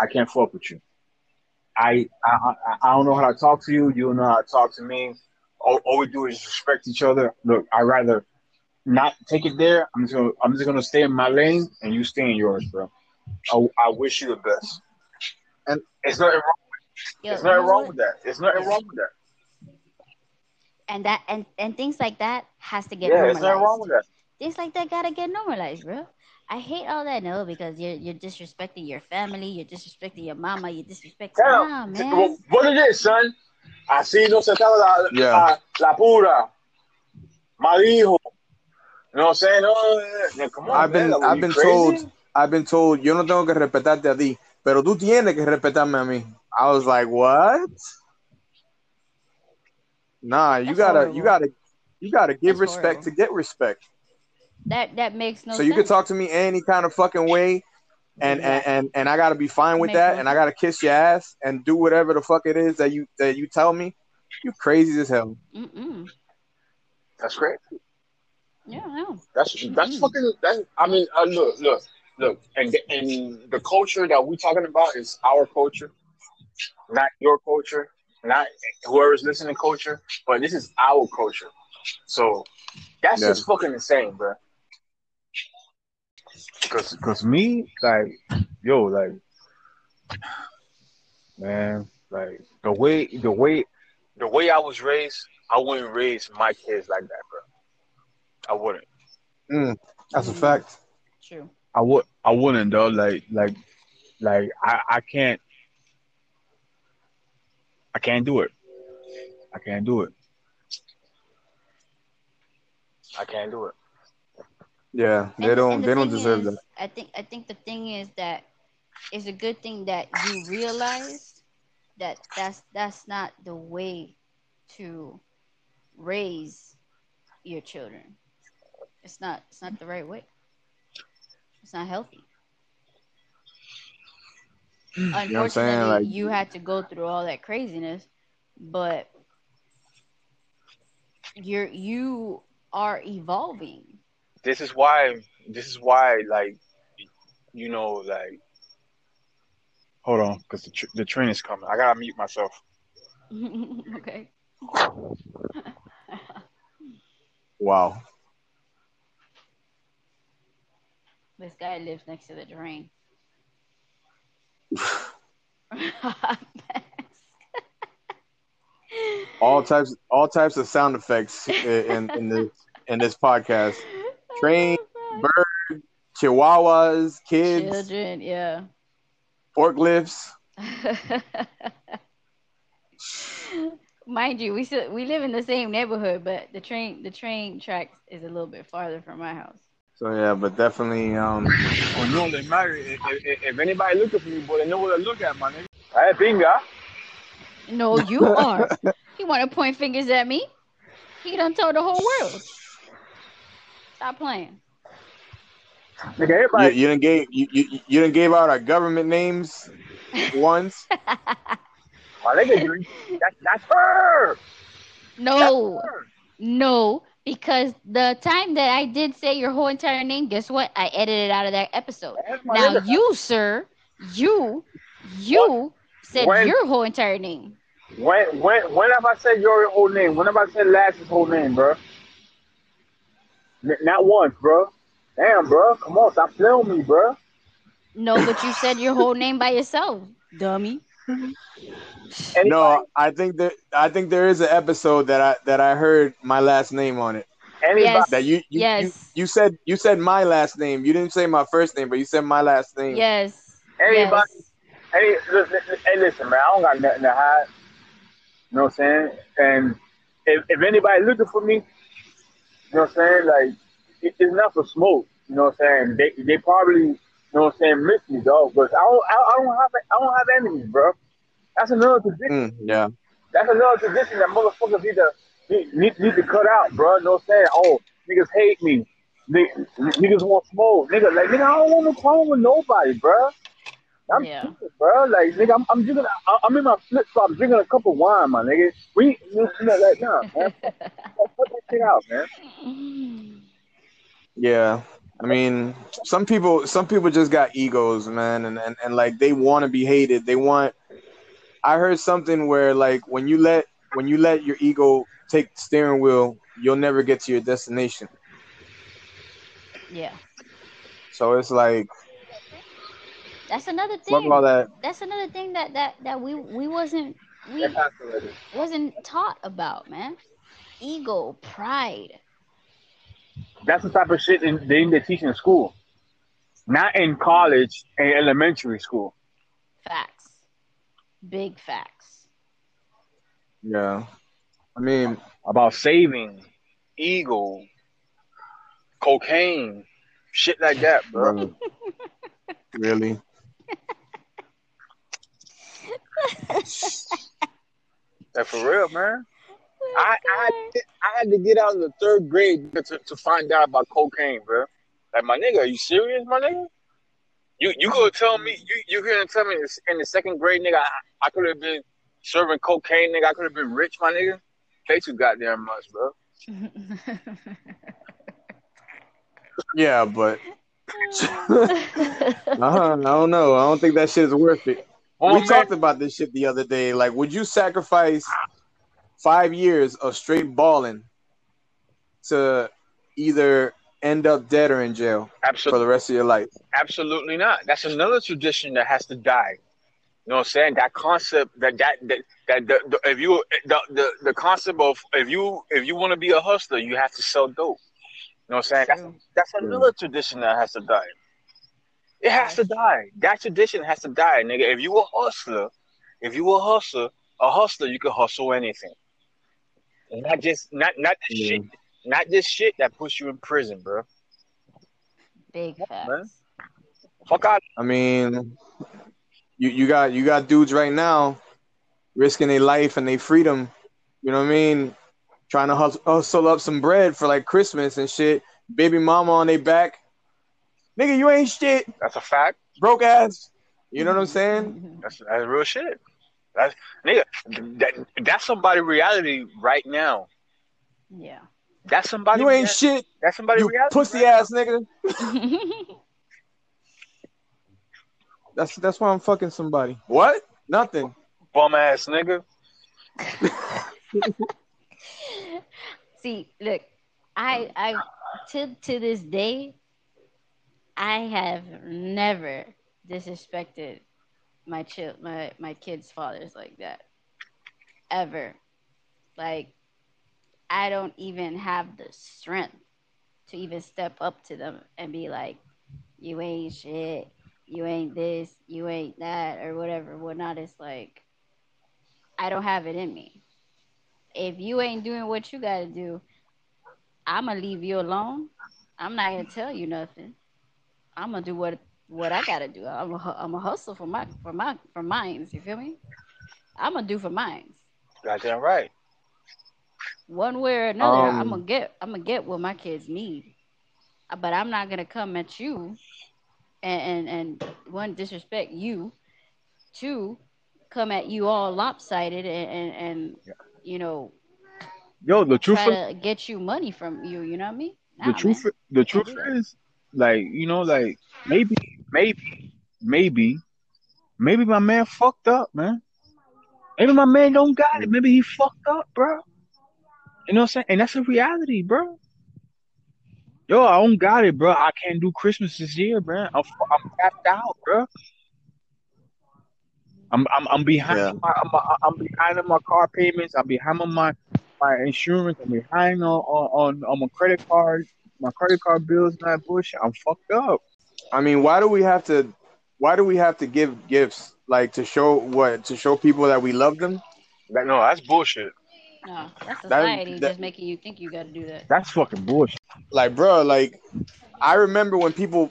I can't fuck with you. I I I, I don't know how to talk to you. You don't know how to talk to me. All, all we do is respect each other. Look, I rather not take it there. I'm just gonna I'm just gonna stay in my lane and you stay in yours, bro. I, I wish you the best. And it's nothing wrong. Yo, There's you nothing wrong what? with that. It's nothing wrong with that. and that and and things like that has to get Yeah, there's nothing wrong with that. things like that gotta get normalized, bro. I hate all that no because you're you're disrespecting your family, you're disrespecting your mama, you're disrespecting nah, Damn. man. What it is, son? Así no se trata la, Yeah. la, la pura. Malijo. You know what I'm saying? Oh, yeah. Come on, I've been man. I've been told I've been told yo no tengo que respetarte a ti, pero tú tienes que respetarme a mí. I was like, what? Nah, you That's gotta horrible. you gotta you gotta give That's respect horrible. to get respect. That that makes no sense. so sense. you can talk to me any kind of fucking way, and and and, and I gotta be fine with Makes that, no and I gotta kiss your ass and do whatever the fuck it is that you that you tell me. You crazy as hell. Mm-mm. That's great. Yeah, no. That's that's Mhm. fucking. That's, I mean, uh, look, look, look, and and the culture that we're talking about is our culture, not your culture, not whoever's listening culture, but this is our culture. So that's Yeah. just fucking insane, bro. Cause, cause me, like, yo, like, man, like the way, the way, the way I was raised, I wouldn't raise my kids like that, bro. I wouldn't. Mm, that's a Mhm. fact. True. I would I wouldn't though. Like like like I, I can't I can't do it. I can't do it. I can't do it. Yeah, they And- don't and the they don't deserve is, that. I think I think the thing is that it's a good thing that you realize that that's that's not the way to raise your children. It's not it's not the right way. It's not healthy. You know saying? Unfortunately, Like you had to go through all that craziness, but you're you are evolving. This is why this is why like you know like hold on because the, tr- the train is coming. I gotta mute myself. okay. wow. This guy lives next to the drain. All types all types of sound effects i- in in this in this podcast. Train, bird, chihuahuas, kids, Children, yeah. forklifts. Mind you, we still we live in the same neighborhood, but the train the train tracks is a little bit farther from my house. So yeah, but definitely, um, Oh no, they married. If, if, if anybody looking for me, boy, they know what to look at, my nigga. Hey, finger. No, you are. he want to point fingers at me. He done told the whole world. Stop playing. Nigga, you, everybody. you didn't gave you, you you didn't gave out our government names once. My nigga, you- that's, that's her. No, That's her. no, because the time that I did say your whole entire name, guess what? I edited out of that episode. Now nigga. you, sir, you, you said When- your whole entire name. When when when have I said your whole name? When have I said Lash's whole name, bro? N- not once, bro. Damn, bro. Come on, stop playing with me, bro. No, but you said your whole name by yourself, dummy. Anybody, No, I think that I think there is an episode that I that I heard my last name on it. anybody, Yes. That you you, Yes. you you said you said my last name. You didn't say my first name, but you said my last name. Yes. Anybody- yes. Hey, listen, hey, listen, man. I don't got nothing to hide. You know what I'm saying? And if, if anybody looking for me, you know what I'm saying? Like, it, it's not for smoke. You know what I'm saying? They they probably, you know what I'm saying, miss me, dog. But I don't, I, I don't have, I don't have enemies, bro. That's another tradition. Mm, yeah. That's another tradition that motherfuckers need to need, need, need to cut out, bro. You know what I'm saying? Oh, niggas hate me. Niggas, niggas want smoke. Nigga, like, nigga, I don't want no problem with nobody, bro. I'm Yeah. chilling, bro. Like, nigga, I'm, I'm drinking. I- I'm in my flip flops drinking a cup of wine, my nigga. We, you know, like, nah, man. Fuck that shit out, man. Yeah. I mean, some people some people just got egos, man, and, and, and like they want to be hated. They want I heard something where like when you let when you let your ego take the steering wheel, you'll never get to your destination. Yeah. So it's like That's another fuck thing. all that. That's another thing that that that we we wasn't we wasn't taught about, man. Ego, pride. That's the type of shit in, they need to teach in school, not in college and elementary school. Facts. Big facts. Yeah. I mean, About saving, ego, cocaine, shit like that, bro. bro, really. Like for real, man. I, I, had to, I had to get out of the third grade to, to find out about cocaine, bro. Like my nigga, are you serious, my nigga? You you gonna tell me you you gonna tell me in the second grade, nigga? I, I could have been serving cocaine, nigga. I could have been rich, my nigga. Pay too goddamn much, bro. Yeah, but uh-huh, I don't know. I don't think that shit is worth it. Oh, we man. talked about this shit the other day. Like, would you sacrifice five years of straight balling to either end up dead or in jail for the rest of your life? absolutely not. That's another tradition that has to die. You know what I'm saying? That concept that that that, that the, the, if you the, the the concept of if you if you want to be a hustler, you have to sell dope. You know what I'm saying? That's, that's another tradition that has to die. It has to die. That tradition has to die, nigga. If you a hustler, if you a hustler, a hustler, you can hustle anything. Not just not not this Yeah. shit, not this shit that puts you in prison, bro. Big facts. Fuck out. I mean, you you got you got dudes right now risking their life and their freedom. You know what I mean? Trying to hustle, hustle up some bread for like Christmas and shit. Baby mama on their back. Nigga, you ain't shit. That's a fact. Broke ass. You know what I'm mm-hmm. saying? Mm-hmm. That's that's real shit. That's nigga. That, that's somebody reality right now. yeah. That's somebody. You ain't rea- shit. That's somebody You reality. pussy right ass nigga. That's that's why I'm fucking somebody. What? Nothing. Bum ass nigga. See, look, I I to to this day, I have never disrespected my child my my kids' fathers like that. Ever. Like I don't even have the strength to even step up to them and be like, You ain't shit. you ain't this, you ain't that, or whatever, whatnot. It's like I don't have it in me. If you ain't doing what you gotta do, I'm gonna leave you alone. I'm not gonna tell you nothing. I'm gonna do what what I gotta do. I'm a, I'm a hustle for my for my for mines. You feel me? I'm gonna do for mines. Goddamn right. One way or another, Um, I'm gonna get I'm gonna get what my kids need. Uh, But I'm not gonna come at you and and, and one disrespect you, two come at you all lopsided and and, and you know Yo, the truth try is, to get you money from you. You know what I mean? the truth, man. the truth do that. is, like you know, like maybe, maybe, maybe, maybe my man fucked up, man. Maybe my man don't got it. Maybe he fucked up, bro. You know what I'm saying? And that's a reality, bro. Yo, I don't got it, bro. I can't do Christmas this year, bro. I'm I'm tapped out, bro. I'm I'm I'm behind Yeah. my I'm, I'm behind on my car payments. I'm behind on my my insurance. I'm behind on on on my credit card. My credit card bills and that bullshit. I'm fucked up. I mean, why do we have to? Why do we have to give gifts like to show what to show people that we love them? That, no, that's bullshit. No, that's That- society that- just making you think you got to do that. That's fucking bullshit. Like, bro, like I remember when people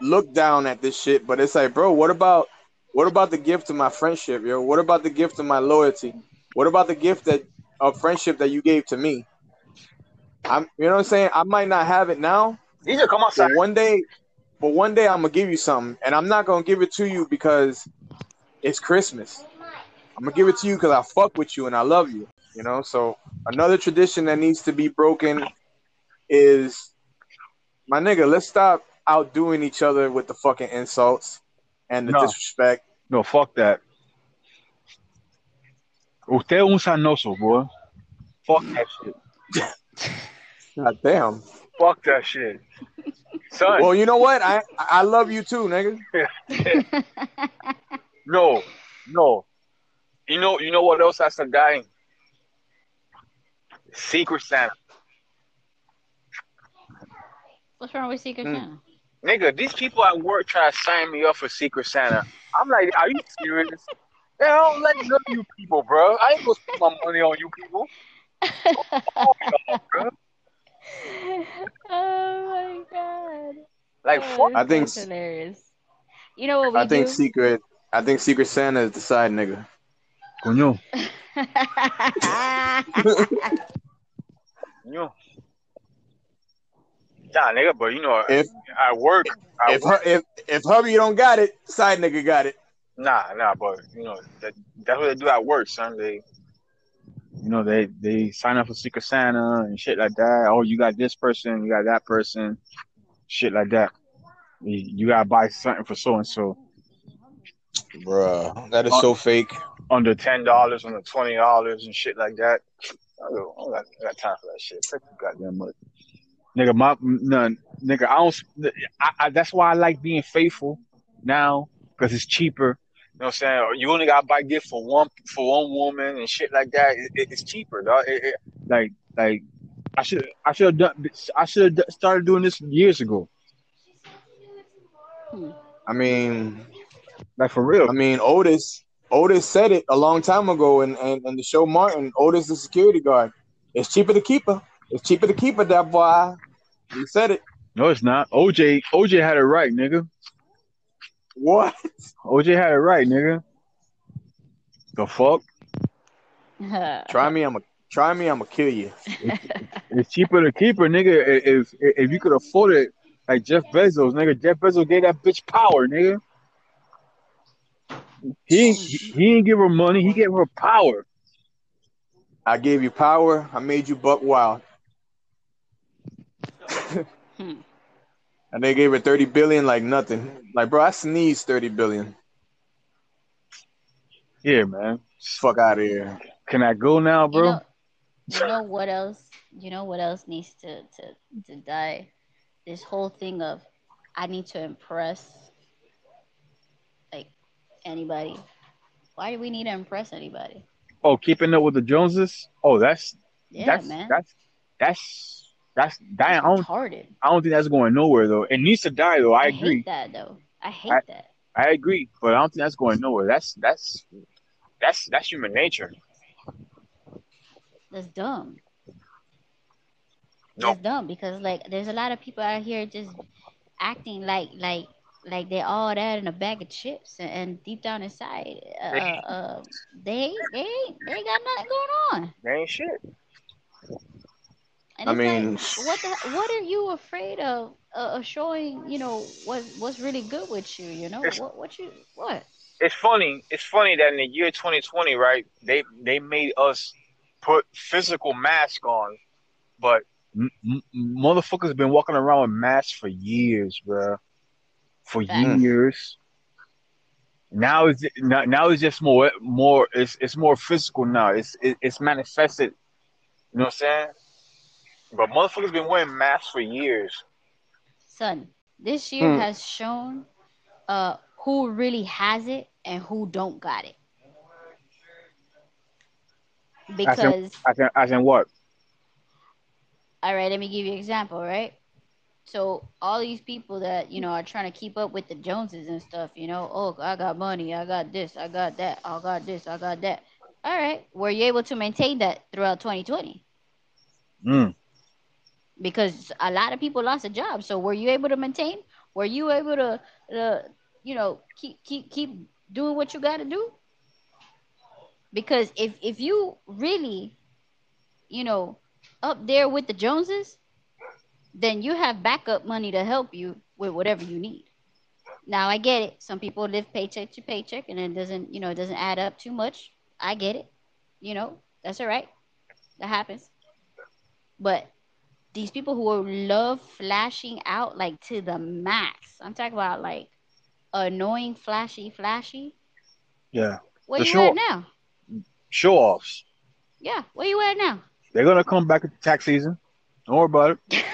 look down at this shit, but it's like, bro, what about what about the gift of my friendship, yo? What about the gift of my loyalty? What about the gift that of friendship that you gave to me? I'm, you know what I'm saying? I might not have it now, These are come outside. but one day, but one day I'm gonna give you something, and I'm not gonna give it to you because it's Christmas. I'm gonna give it to you because I fuck with you and I love you. You know. So another tradition that needs to be broken is, my nigga. Let's stop outdoing each other with the fucking insults and the No. disrespect. No, fuck that. Usted un sanoso, boy. Fuck that shit. God damn. Fuck that shit. Son, Well, you know what? I I love you too, nigga. no, no. You know, you know what else has to die? Secret Santa. What's wrong with Secret Hmm. Santa? Nigga, these people at work try to sign me up for Secret Santa. I'm like, are you serious? They don't let none of you people, bro. I ain't gonna spend my money on you people. bro. oh my god. Like, Oh, fuck. I think- that's hilarious. You know what we I think do? secret. I think Secret Santa is the side nigga. Coño. You. Nah, nigga, but you know, If I work, at if work her, if if hubby don't got it, side nigga got it. nah, nah, but you know, that, that's what they do at work, son. They, you know, they they sign up for Secret Santa and shit like that. Oh, you got this person, you got that person, shit like that. You, you gotta buy something for so and so Bruh, that is so fake. under ten dollars, under twenty dollars, and shit like that. I don't, I don't got time for that shit. Take the goddamn money. Nigga, my none, nigga. I don't. I, I, that's why I like being faithful now because it's cheaper. You know what I'm saying? You only gotta buy gift for one for one woman and shit like that. It, it- it's cheaper, dog. It, like like I should I should have done. I should have started doing this years ago. I mean, Like for real. I mean, Otis, Otis said it a long time ago and in, in the show Martin. Otis, the security guard. It's cheaper to keep her. It's cheaper to keep her, that boy. He said it. No, it's not. OJ OJ had it right, nigga. What? OJ had it right, nigga. The fuck? Try me, I'm a try me, I'm gonna kill you. It's cheaper to keep her, nigga. If if, if you could afford it, like Jeff Bezos, nigga. Jeff Bezos gave that bitch power, nigga. He he didn't give her money. He gave her power. I gave you power. I made you buck wild. Hmm. And they gave her 30 billion like nothing. Like, bro, I sneezed 30 billion. Yeah, man. Fuck out of here. Can I go now, You bro? know, you know what else? You know what else needs to to to die? This whole thing of I need to impress like anybody. Why do we need to impress anybody? Oh, keeping up with the Joneses. Oh, that's Yeah, that's man. that's that's that's that. I don't retarded. I don't think that's going nowhere though. It needs to die though. I agree. hate that though. I hate I- that. I agree, but I don't think that's going nowhere. That's that's that's that's human nature. That's dumb. No. That's dumb because like there's a lot of people out here just acting like like like they're all that in a bag of chips and, and deep down inside uh, uh they they ain't they ain't got nothing going on. They ain't shit. And I mean- like, what the, what are you afraid of uh, of showing? You know what what's really good with you? You know what what you what? It's funny. It's funny that in the year 2020, right? They they made us put physical mask on, but m- m- motherfuckers been walking around with masks for years, bro. For Facts. years. Now is now, now it's just more more it's it's more physical now. It's it, it's manifested. You know what I'm saying? But motherfuckers been wearing masks for years. Son, this year Hmm. has shown uh who really has it and who don't got it. Because As in, as in what? all right, let me give you an example, right? So all these people that you know are trying to keep up with the Joneses and stuff, you know, oh, I got money, I got this, I got that, I got this, I got that. All right, were you able to maintain that throughout 2020? Mm. Because a lot of people lost a job. So were you able to maintain? Were you able to, uh, you know, keep keep keep doing what you got to do? Because if if you really, you know, up there with the Joneses, then you have backup money to help you with whatever you need. Now I get it. Some people live paycheck to paycheck, and it doesn't, you know, it doesn't add up too much. I get it. You know, that's all right. That happens. But these people who love flashing out like to the max. I'm talking about like annoying, flashy, flashy. Yeah. Where For you sure. at now? Show offs. Yeah, where you at now? They're gonna come back at the tax season. Don't worry about it.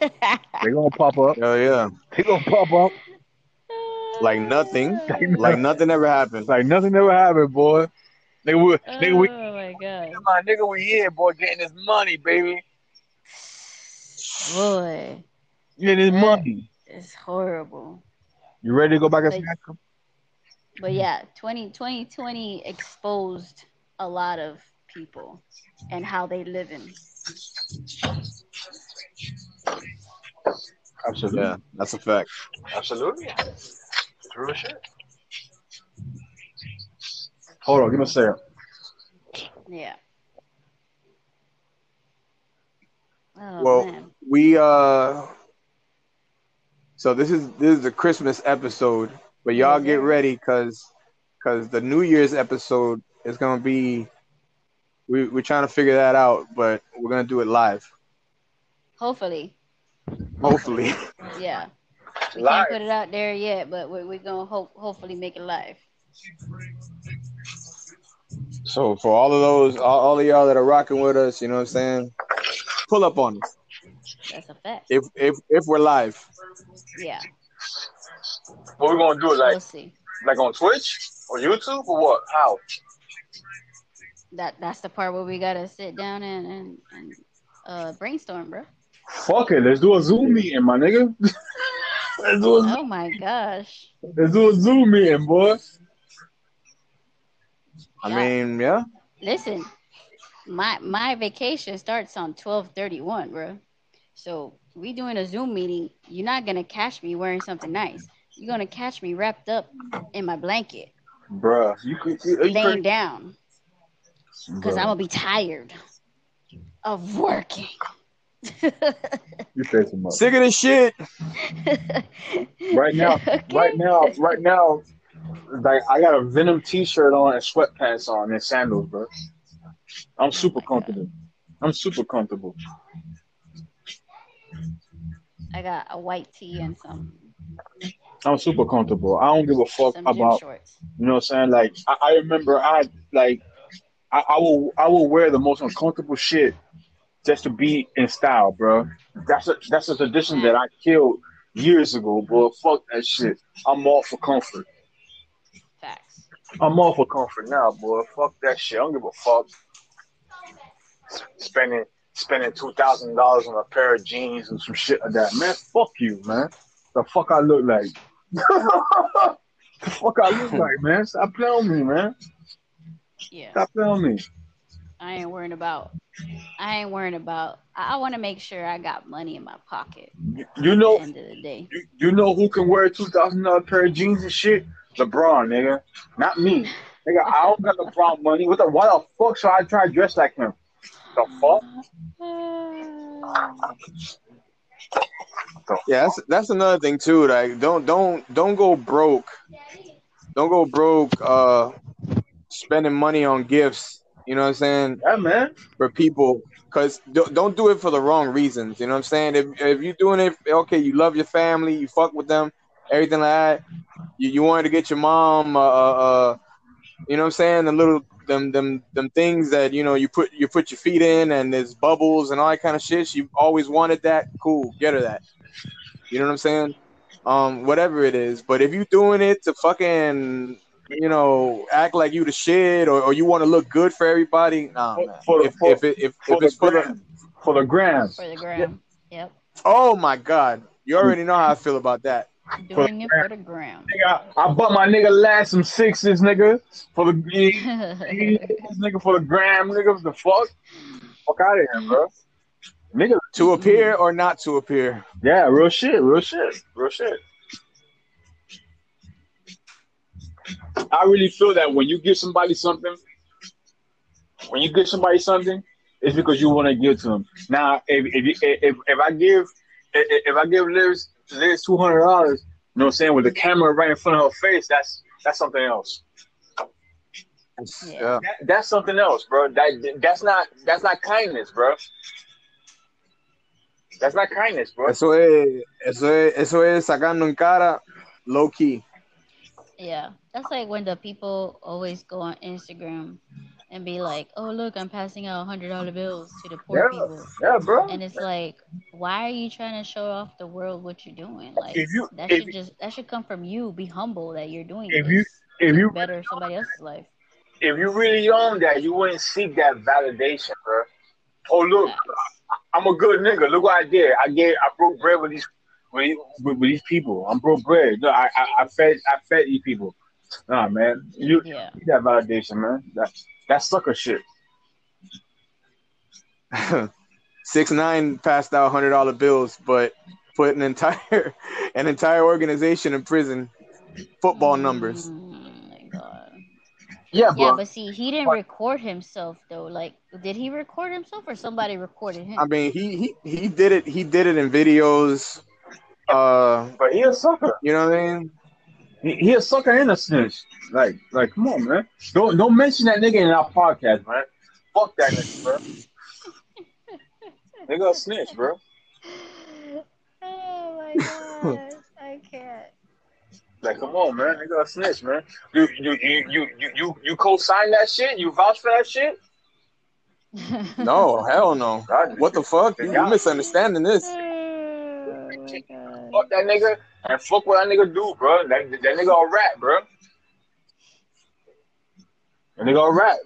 They're gonna pop up. Hell yeah. They're gonna pop up. Like nothing. Like nothing ever happened. Like nothing ever happened, boy. Nigga, we, nigga, we, oh my god, my nigga, we here, boy, getting this money, baby. Boy, Getting this money. it's horrible. You ready to go back and Like- smack 'em? But yeah, 20, 2020 exposed a lot of people and how they live in. Absolutely. Yeah, that's a fact. Absolutely. It's real shit. Hold on, give me a second. Yeah. Oh Well, man. We uh so this is this is the Christmas episode, but y'all Yes, get ready cuz cuz the New Year's episode is going to be we we're trying to figure that out, but we're going to do it live. Hopefully. Hopefully. Yeah. We Live. can't put it out there yet, but we're, we're gonna hope hopefully make it live. So for all of those all, all of y'all that are rocking with us, you know what I'm saying? Pull up on us. That's a fact. If if if we're live. Yeah. What we're gonna do? Like, we'll see. like on Twitch or YouTube or what? How? That that's the part where we gotta sit down and and, and uh brainstorm, bro. Fuck it, let's do a Zoom meeting, my nigga. let's do a Oh my gosh. let's do a Zoom meeting, boy. I Yeah. mean, yeah. Listen, my my vacation starts on twelve thirty one, bro. So we doing a Zoom meeting. You're not gonna catch me wearing something nice. You're gonna catch me wrapped up in my blanket, Bruh, you could you, you laying could- down, because I'm gonna be tired of working. you say too much. Sick of this shit. Right now, Okay. right now, right now, like I got a Venom T-shirt on and sweatpants on and sandals, bro. I'm oh super my God. I'm super comfortable. I got a white tee and some I'm super comfortable. I don't give a fuck about shorts. you know what I'm saying. Like I, I remember, I like I, I will I will wear the most uncomfortable shit just to be in style, bro. That's a that's a tradition that I killed years ago, bro. Fuck that shit. I'm all for comfort. Facts. I'm all for comfort now, boy. Fuck that shit. I don't give a fuck. Spending spending two thousand dollars on a pair of jeans and some shit like that, man. Fuck you, man. The fuck I look like. The fuck I look like, man? Stop playing me, man. Yeah. Stop playing me. I ain't worrying about. I ain't worrying about. I, want to make sure I got money in my pocket. You, know, the end of the day. you, you know who can wear a two thousand dollar pair of jeans and shit? LeBron, nigga. Not me. Nigga, I don't got LeBron money. What the why the fuck should I try to dress like him? Fuck? Yeah, that's that's another thing too. Like, don't don't don't go broke. Don't go broke. Uh, spending money on gifts. You know what I'm saying Yeah, man. for people. Cause don't, don't do it for the wrong reasons. You know what I'm saying? If if you're doing it, okay, you love your family, you fuck with them, everything like that. You you wanted to get your mom, uh, uh, uh you know what I'm saying? The little them them them things that you know you put you put your feet in and there's bubbles and all that kind of shit. She always wanted that. Cool, get her that. You know what I'm saying? Um, whatever it is. But if you're doing it to fucking you know act like you the shit or, or you want to look good for everybody, nah, For- man. for the- if, for- if it if, For if the it's for the. For the gram. For the gram. Yep. oh my god, you already know how I feel about that. Doing it for the gram. Nigga, I bought my nigga last some sixes, nigga. For the this nigga for the gram, nigga. What the fuck? Fuck out of here, bro. Nigga, To appear or not to appear. yeah, real shit, real shit, real shit. I really feel that when you give somebody something, when you give somebody something, it's because you want to give to them. Now, if if if, if I give if, if I give Liz Liz two hundred dollars, you know what I'm saying, with the camera right in front of her face, that's that's something else. Yeah. That, that's something else, bro. That that's not that's not kindness, bro. That's not kindness, bro. Eso es, eso es, eso es sacando en cara low key. Yeah, that's like when the people always go on Instagram and be like, "Oh, look, I'm passing out hundred dollar bills to the poor Yeah. people," Yeah, bro. and it's like, why are you trying to show off the world what you're doing? Like you- that should just that should come from you. Be humble that you're doing If this you if you better somebody else's life. if you really own that, you wouldn't seek that validation, bro. Oh look, I'm a good nigga. Look what I did. I gave I broke bread with these with, with, with these people. I'm broke bread. No, I, I I fed I fed these people. Nah, man. You Yeah, that validation, man. That that sucker shit. Six nine passed out hundred dollar bills, but put an entire an entire organization in prison. Football numbers. Oh my god. Yeah, Yeah, but see, he didn't record himself though. Like, did he record himself or somebody recorded him? I mean, he he he did it. He did it in videos. Uh, But he a sucker. you know what I mean? He, he a sucker and a snitch. Like, like, come on, man. Don't don't mention that nigga in our podcast, man. Fuck that nigga, bro. nigga a snitch, bro. Oh my god, I can't. Like, come on, man. Nigga a snitch, man. You you you you you you, you co-sign that shit? You vouch for that shit? No, hell no. God, What the fuck? You, you misunderstanding this? Oh my god. Fuck that nigga and fuck what that nigga do, bro. That, that nigga a rat, bro. That nigga a rat.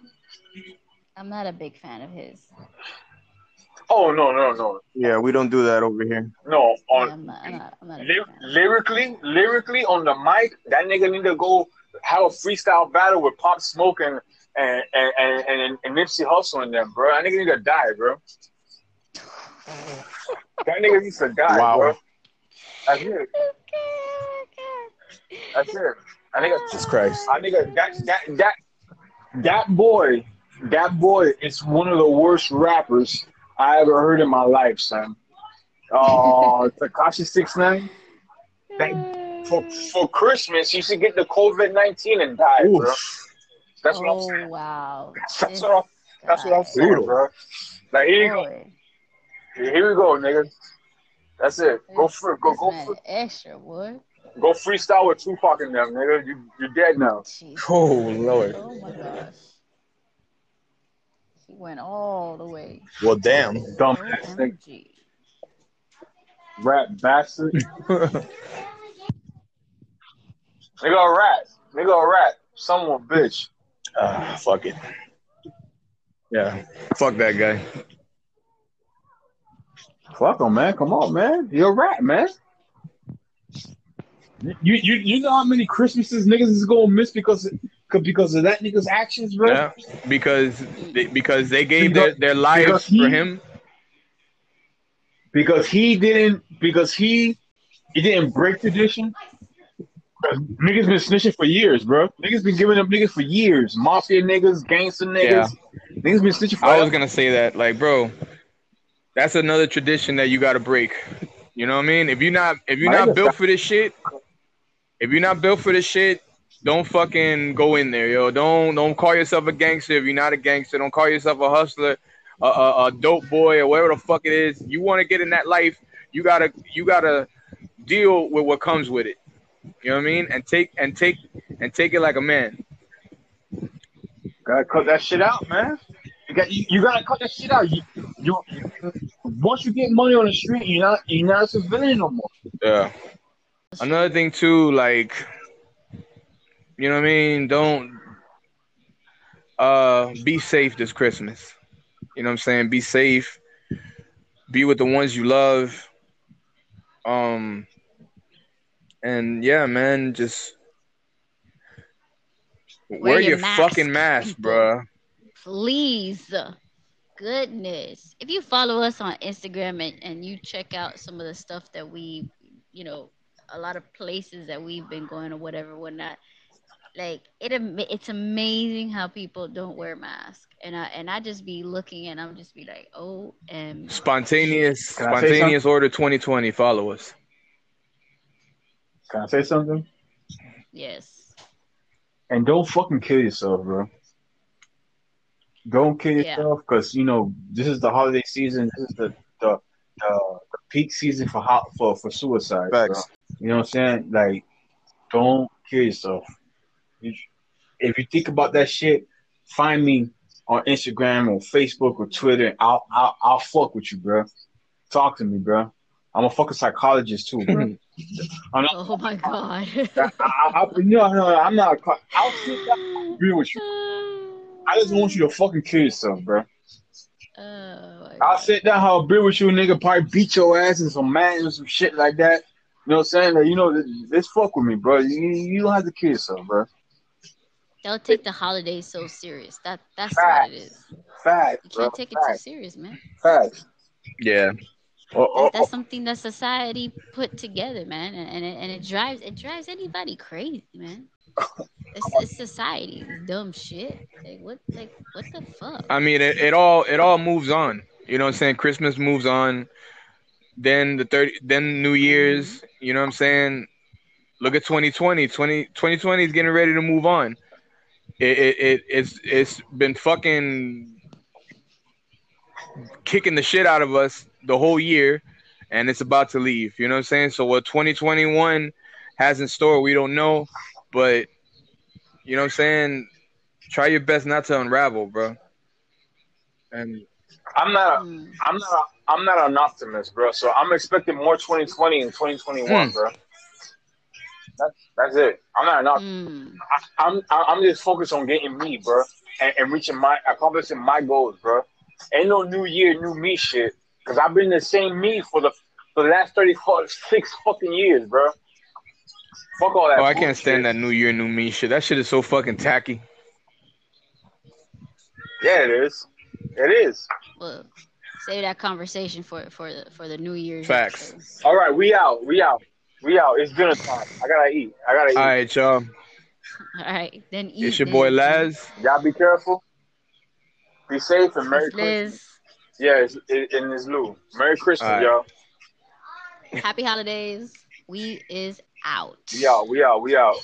I'm not a big fan of his. Oh no no no Yeah, we don't do that over here. no. On I'm not. I'm not. I'm not Ly- lyrically, lyrically on the mic, that nigga need to go have a freestyle battle with Pop Smoke and and and and, and, and Nipsey Hussle and them, bro. That nigga need to die, bro. That nigga needs to die, Wow. bro. That's it. That's it. I nigga, Jesus Christ. I nigga, that that that that boy, that boy is one of the worst rappers I ever heard in my life, son. Oh, Tekashi Six Nine. For for Christmas, he should get the COVID nineteen and die, bro. That's what I'm Oh saying. wow. That's what I'm. That's what I'm saying, bro. Like here you go. Here we go, nigga. That's it. Go this- for go this go man for, extra boy. go freestyle with Tupac and them, nigga. You you're dead now. Jeez. Oh Lord. Oh my gosh. He went all the way. Well, damn. Dumb ass nigga. OMG. Rat bastard. nigga a rat. Nigga a rat. Someone bitch. Ah, fuck it. Yeah. Fuck that guy. Fuck him, man. Come on, man. You're a rat, man. You you you know how many Christmases niggas is gonna miss because because of that nigga's actions, bro. Yeah, because they, because they gave Because- their, their lives he- for him. Because he didn't because he he didn't break tradition. Niggas been snitching for years, bro. Niggas been giving up niggas for years. Mafia niggas, gangster niggas. Yeah. Niggas been snitching for I was gonna say that, like, bro, that's another tradition that you gotta break. You know what I mean? If you're not if you're My not nigga- built for this shit, if you're not built for this shit, don't fucking go in there, yo. Don't don't call yourself a gangster if you're not a gangster. Don't call yourself a hustler, a, a, a dope boy, or whatever the fuck it is. You want to get in that life, you gotta you gotta deal with what comes with it. You know what I mean? And take and take and take it like a man. Gotta cut that shit out, man. You got you, you gotta cut that shit out. You, you once you get money on the street, you're not you're not a civilian no more. Yeah. Another thing too, like, you know what I mean? Don't uh be safe this Christmas. You know what I'm saying? Be safe. Be with the ones you love. Um and yeah, man, just wear, your your, mask, fucking mask, people. bruh. Please. Goodness. If you follow us on Instagram and, and you check out some of the stuff that we, you know, a lot of places that we've been going or whatever, whatnot, like it it's amazing how people don't wear masks. And I and I just be looking and I'm just be like, oh and Spontaneous Can spontaneous order 2020. Follow us. Can I say something? yes. And don't fucking kill yourself, bro. Don't kill yourself because you know this is the holiday season. This is the the the, the peak season for ho- for for suicide. Facts. You know what I'm saying? Like, don't kill yourself. You- If you think about that shit, find me on Instagram or Facebook or Twitter. I'll I'll, I'll fuck with you, bro. Talk to me, bro. I'm a fucking psychologist too, bro. I'm not, Oh my god. I, I, I, no, no, I'm not. A, I'll sit agree with you. I just want you to fucking kill yourself, bro. Oh I'll God. sit down, have a beer with you, nigga. Probably beat your ass and some man and some shit like that. You know what I'm saying? Like, you know, this, this fuck with me, bro. You, you don't have to kill yourself, bro. Don't take the holidays so serious. That that's Facts. what it is. Facts, You can't take it too serious, man. Facts. Yeah. Or, or, That- that's oh. something that society put together, man, and, and it, and it drives it drives anybody crazy, man. It's, it's society, dumb shit. Like what, like what the fuck? I mean, it, it all it all moves on. You know what I'm saying? Christmas moves on. Then the 30, then New Year's. Mm-hmm. You know what I'm saying? Look at 2020. 20, 2020 is getting ready to move on. It, it, it it's it's been fucking kicking the shit out of us the whole year, and it's about to leave. You know what I'm saying? So what 2021 has in store, we don't know, but you know what I'm saying? Try your best not to unravel, bro. And I'm not. A, Mm. I'm not. A, I'm not an optimist, bro. So I'm expecting more 2020 and 2021, Hmm. bro. That's that's it. I'm not an optimist. Mm. I, I'm I'm just focused on getting me, bro, and, and reaching my accomplishing my goals, bro. Ain't no new year, new me shit. Cause I've been the same me for the for the last 36 fucking years, bro. Fuck all that. oh, I can't bullshit. stand that New Year, New Me shit. That shit is so fucking tacky. Yeah, it is. It is. Well, save that conversation for for the for the New Year's. Facts. episode. All right, we out. We out. We out. It's dinner time. I gotta eat. I gotta eat. All right, y'all. All right, then eat. It's your then. boy Laz. Y'all be careful. Be safe and Merry It's Christmas. Liz. Yeah, it's, it, and it's Lou. Merry Christmas, All right. y'all. Happy holidays. We is out. We out. We out. We out.